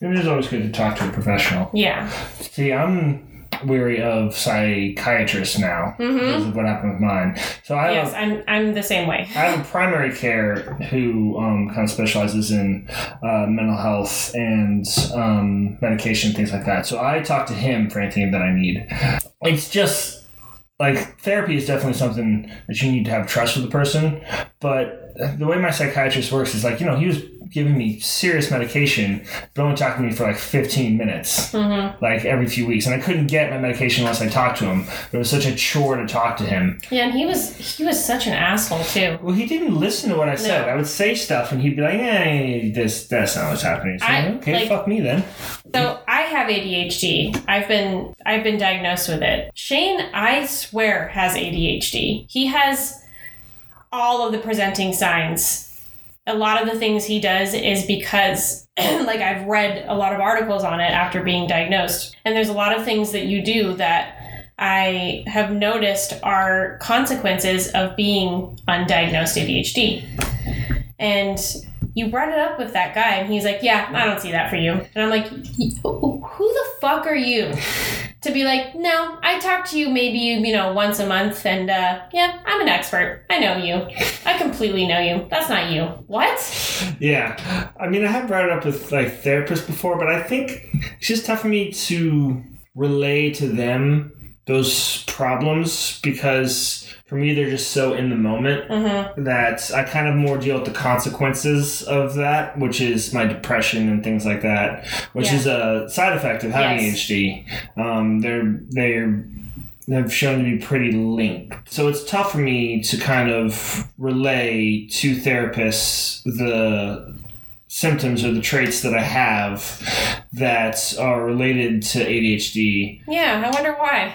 B: It is always good to talk to a professional.
A: Yeah.
B: See, I'm weary of psychiatrists now because of what happened with mine. So I have
A: Yes, I'm I'm the same way.
B: I have a primary care who um, kind of specializes in uh, mental health and um, medication, things like that. So I talk to him for anything that I need. It's just like therapy is definitely something that you need to have trust with the person. But the way my psychiatrist works is like, you know, he was giving me serious medication, but only talking to me for like 15 minutes,
A: Mm-hmm.
B: like every few weeks. And I couldn't get my medication unless I talked to him. It was such a chore to talk to him.
A: Yeah, and he was he was such an asshole too.
B: Well, he didn't listen to what I said.
A: No.
B: I would say stuff, and he'd be like, "Eh, this that's not what's happening." So,
A: I-
B: okay,
A: like-
B: fuck me then.
A: So I have ADHD. I've been I've been diagnosed with it. Shane, I swear, has ADHD. He has all of the presenting signs. A lot of the things he does is because like I've read a lot of articles on it after being diagnosed. And there's a lot of things that you do that I have noticed are consequences of being undiagnosed ADHD. And you brought it up with that guy, and he's like, Yeah, I don't see that for you. And I'm like, Who the fuck are you? To be like, No, I talk to you maybe, you know, once a month, and uh, yeah, I'm an expert. I know you. I completely know you. That's not you. What?
B: Yeah, I mean, I have brought it up with like therapists before, but I think it's just tough for me to relay to them those problems because for me they're just so in the moment
A: Mm-hmm.
B: that I kind of more deal with the consequences of that, which is my depression and things like that, which
A: Yeah.
B: is a side effect of having
A: Yes.
B: ADHD. Um, they're they're have shown to be pretty linked. So it's tough for me to kind of relay to therapists the symptoms or the traits that I have that are related to ADHD.
A: Yeah, I wonder why.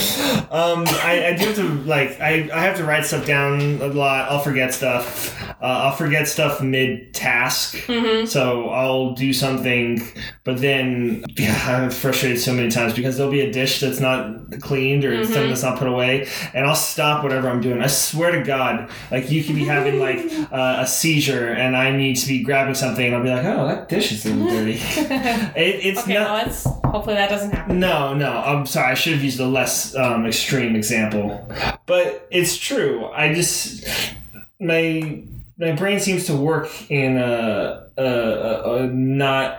B: um, I, I do have to like I, I have to write stuff down a lot. I'll forget stuff. Uh, I'll forget stuff mid task.
A: Mm-hmm.
B: So I'll do something, but then yeah, I'm frustrated so many times because there'll be a dish that's not cleaned or
A: Mhm.
B: something that's not put away, and I'll stop whatever I'm doing. I swear to God, like you could be having like uh, a seizure, and I need to be grabbing something, and I'll be like, oh, that dish is a little dirty. it, it's
A: okay,
B: not.
A: well, hopefully that doesn't happen.
B: No, no. I'm sorry. I should have used a less um, extreme example, but it's true. I just my my brain seems to work in a a, a, a not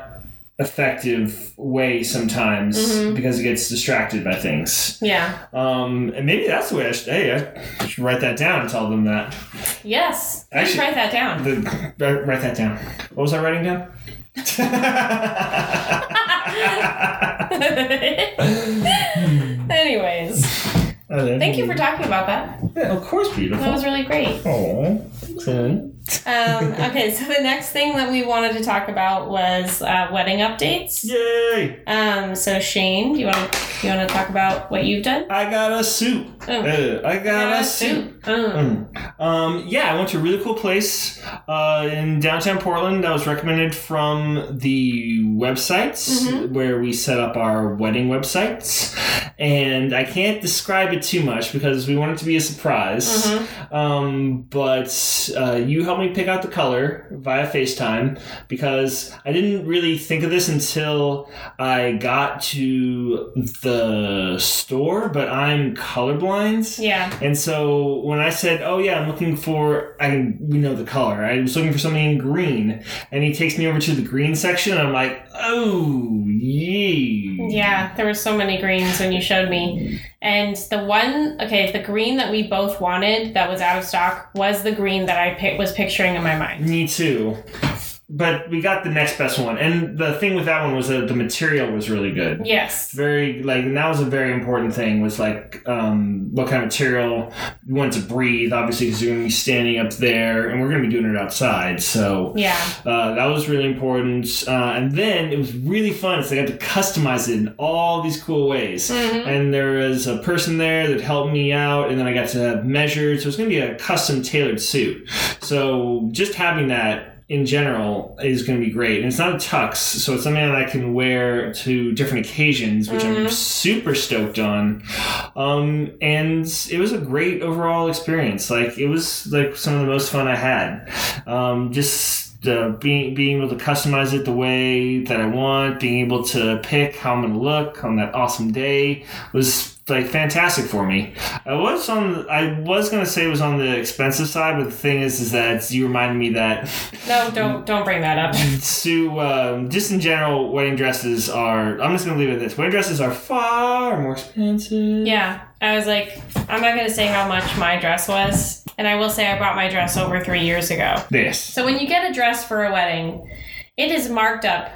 B: effective way sometimes
A: Mhm.
B: because it gets distracted by things.
A: Yeah.
B: Um, and maybe that's the way I should. Hey, I should write that down and tell them that.
A: Yes. Please
B: Actually-
A: write that down.
B: The, write that down. What was I writing down?
A: Anyways, oh, Thank you for talking about that.
B: Yeah, of course, beautiful.
A: That was really great.
B: Oh,
A: Um, okay, so the next thing that we wanted to talk about was uh, wedding updates.
B: Yay!
A: Um, so Shane, do you want to you want to talk about what you've done?
B: I got a suit.
A: Oh.
B: Uh, I got, a suit.
A: Oh.
B: Mm. Um, yeah, I went to a really cool place uh, in downtown Portland that was recommended from the websites
A: Mhm.
B: where we set up our wedding websites. And I can't describe it too much because we want it to be a surprise.
A: Mhm.
B: Um, but uh, you helped me pick out the color via FaceTime because I didn't really think of this until I got to the store, but I'm colorblind.
A: Yeah.
B: And so when I said, "Oh yeah, I'm looking for," I we know the color. I was looking for something in green, and he takes me over to the green section. And I'm like, "Oh yeah,
A: Yeah, there were so many greens when you showed me. And the one, okay, the green that we both wanted that was out of stock was the green that I pic- was picturing in my mind.
B: Me too." But we got the next best one, and the thing with that one was that the material was really good.
A: Yes.
B: very like and that was a very important thing was like um, what kind of material you want to breathe obviously because you're going to be standing up there and we're going to be doing it outside so
A: Yeah.
B: uh, that was really important uh, and then it was really fun so i got to customize it in all these cool ways
A: Mhm.
B: and there was a person there that helped me out and then i got to measure. measured so it's going to be a custom tailored suit so just having that in general is going to be great. And it's not a tux so it's something that i can wear to different occasions which i'm
A: Mhm.
B: super stoked on. Um, and it was a great overall experience. Like it was like some of the most fun i had. Um, just uh, being being able to customize it the way that I want, being able to pick how I'm going to look on that awesome day was like fantastic for me. I was on I was going to say it was on the expensive side, but the thing is is that you reminded me that
A: No, don't don't bring that up.
B: Sue, um, just in general, wedding dresses are. I'm just going to leave it at this. Wedding dresses are far more expensive.
A: Yeah. I was like, I'm not gonna say how much my dress was. And I will say I bought my dress over three years ago.
B: This.
A: So when you get a dress for a wedding, it is marked up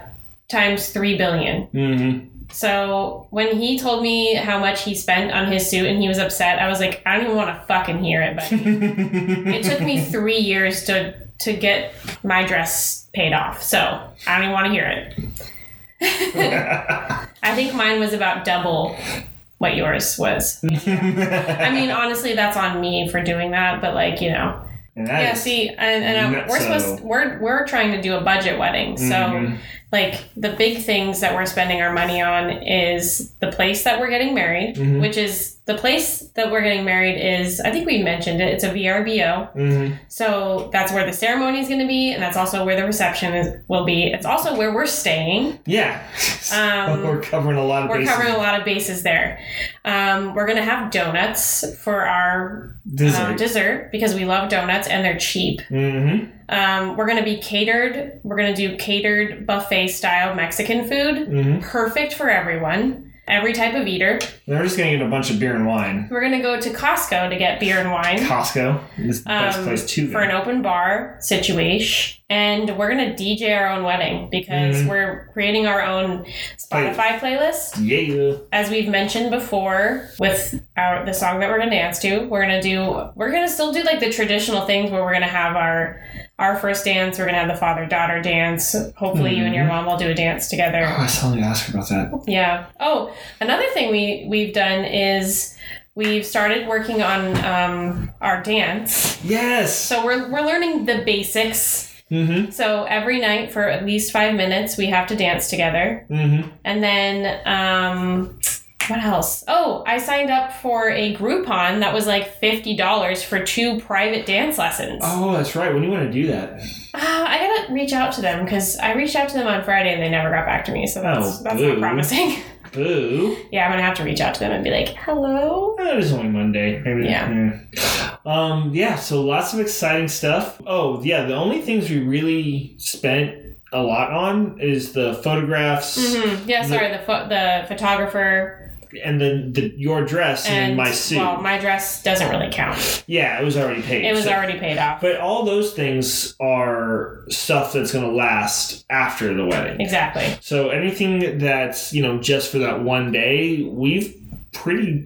A: times three billion.
B: Mm-hmm.
A: So when he told me how much he spent on his suit and he was upset, I was like, I don't even want to fucking hear it. But it took me three years to to get my dress paid off. So I don't even want to hear it. I think mine was about double what yours was. I mean, honestly, that's on me for doing that. But like, you know, yeah. See, and, and uh, we're
B: so.
A: supposed we're we're trying to do a budget wedding, so
B: Mhm.
A: Like the big things that we're spending our money on is the place that we're getting married,
B: Mhm.
A: which is the place that we're getting married is I think we mentioned it. It's a VRBO,
B: Mhm.
A: so that's where the ceremony is going to be, and that's also where the reception is, will be. It's also where we're staying.
B: Yeah.
A: Um,
B: we're covering a lot of
A: We're
B: bases.
A: covering a lot of bases there. Um, we're going to have donuts for our
B: Dessert.
A: um, dessert because we love donuts and they're cheap.
B: mm-hmm.
A: Um, we're going to be catered. We're going to do catered buffet style Mexican food.
B: Mm-hmm.
A: Perfect for everyone, every type of eater.
B: We're just gonna get a bunch of beer and wine.
A: We're going to go to Costco to get beer and wine
B: Costco is the best
A: Um,
B: place to
A: for an open bar situation. And we're going to DJ our own wedding because
B: Mhm.
A: we're creating our own Spotify playlist.
B: Yeah.
A: As we've mentioned before with our the song that we're going to dance to, we're going to do we're going to still do like the traditional things where we're going to have our our first dance, we're going to have the father daughter dance. Hopefully you and your
B: Mhm.
A: mom will do a dance together.
B: Oh, I still need to ask her about that.
A: Yeah. Oh, another thing we we've done is we've started working on um, our dance.
B: Yes.
A: So we're we're learning the basics.
B: Mm-hmm.
A: So every night for at least five minutes, we have to dance together,
B: Mm-hmm.
A: and then um, what else? Oh, I signed up for a Groupon that was like fifty dollars for two private dance lessons.
B: Oh, that's right. When do you want to do that?
A: Uh, I gotta reach out to them because I reached out to them on Friday and they never got back to me. So that's
B: Oh,
A: that's not promising.
B: Boo.
A: yeah, I'm gonna have to reach out to them and be like, "Hello."
B: It is only Monday. Maybe.
A: Yeah.
B: eh. Um. Yeah. So lots of exciting stuff. Oh, yeah. The only things we really spent a lot on is the photographs
A: hmm Yeah, sorry. The pho- the photographer
B: and then the your dress and,
A: and
B: my suit.
A: well, my dress doesn't really count.
B: yeah, it was already paid.
A: It was
B: so-
A: already paid off.
B: But all those things are stuff that's going to last after the wedding.
A: Exactly.
B: So anything that's you know just for that one day, we've pretty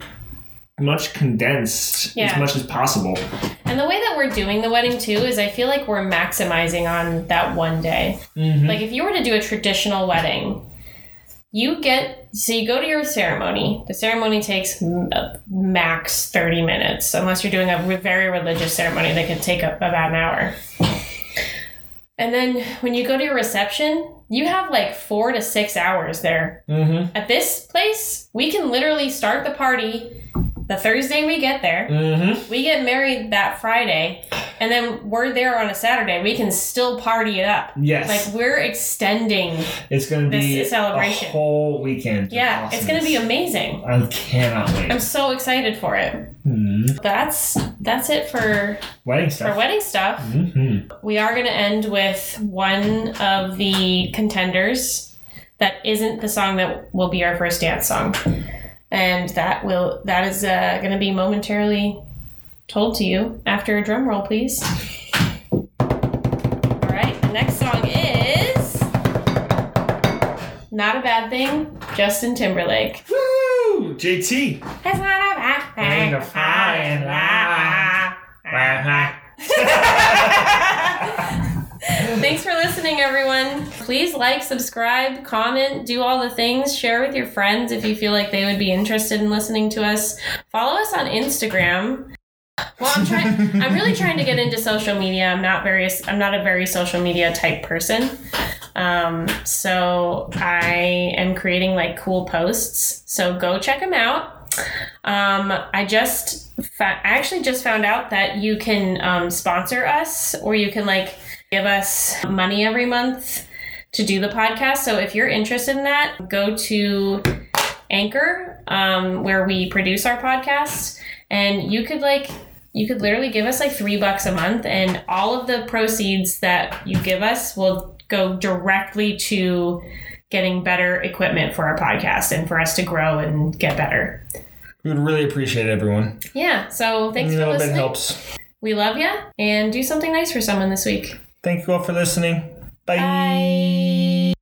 B: much condensed
A: Yeah.
B: as much as possible.
A: And the way that we're doing the wedding too is I feel like we're maximizing on that one day.
B: Mm-hmm.
A: Like if you were to do a traditional wedding, you get so you go to your ceremony. The ceremony takes uh, max 30 minutes unless you're doing a very religious ceremony that can take up about an hour. And then when you go to your reception, you have like 4 to 6 hours there.
B: Mm-hmm.
A: At this place, we can literally start the party the Thursday we get there.
B: Mm-hmm.
A: We get married that Friday, and then we're there on a Saturday. We can still party it up.
B: Yes.
A: Like we're extending.
B: it's going to be
A: celebration.
B: a whole weekend.
A: Yeah, it's gonna be amazing.
B: I cannot wait.
A: I'm so excited for it.
B: Mhm.
A: That's that's it for
B: Wedding stuff.
A: for wedding stuff.
B: hmm
A: We are gonna end with one of the contenders that isn't the song that will be our first dance song, and that will that is uh, gonna be momentarily told to you after a drum roll, please. All right, the next song is "Not a Bad Thing," Justin Timberlake.
B: Woo! JT.
A: It's not a bad thing
B: to fall in
A: Thanks for listening, everyone. Please like, subscribe, comment, do all the things. Share with your friends if you feel like they would be interested in listening to us. Follow us on Instagram. Well, I'm trying. I'm really trying to get into social media. I'm not very. I'm not a very social media type person. Um, so I am creating like cool posts. So go check them out. Um, I just, fa- I actually just found out that you can um, sponsor us, or you can like give us money every month to do the podcast. So if you're interested in that, go to Anchor, um, where we produce our podcast, and you could like you could literally give us like three bucks a month, and all of the proceeds that you give us will go directly to getting better equipment for our podcast and for us to grow and get better.
B: We would really appreciate it, everyone.
A: Yeah. So thanks
B: a
A: for
B: little bit helps.
A: We love you, and do something nice for someone this week.
B: Thank you all for listening. Bye.
A: Bye.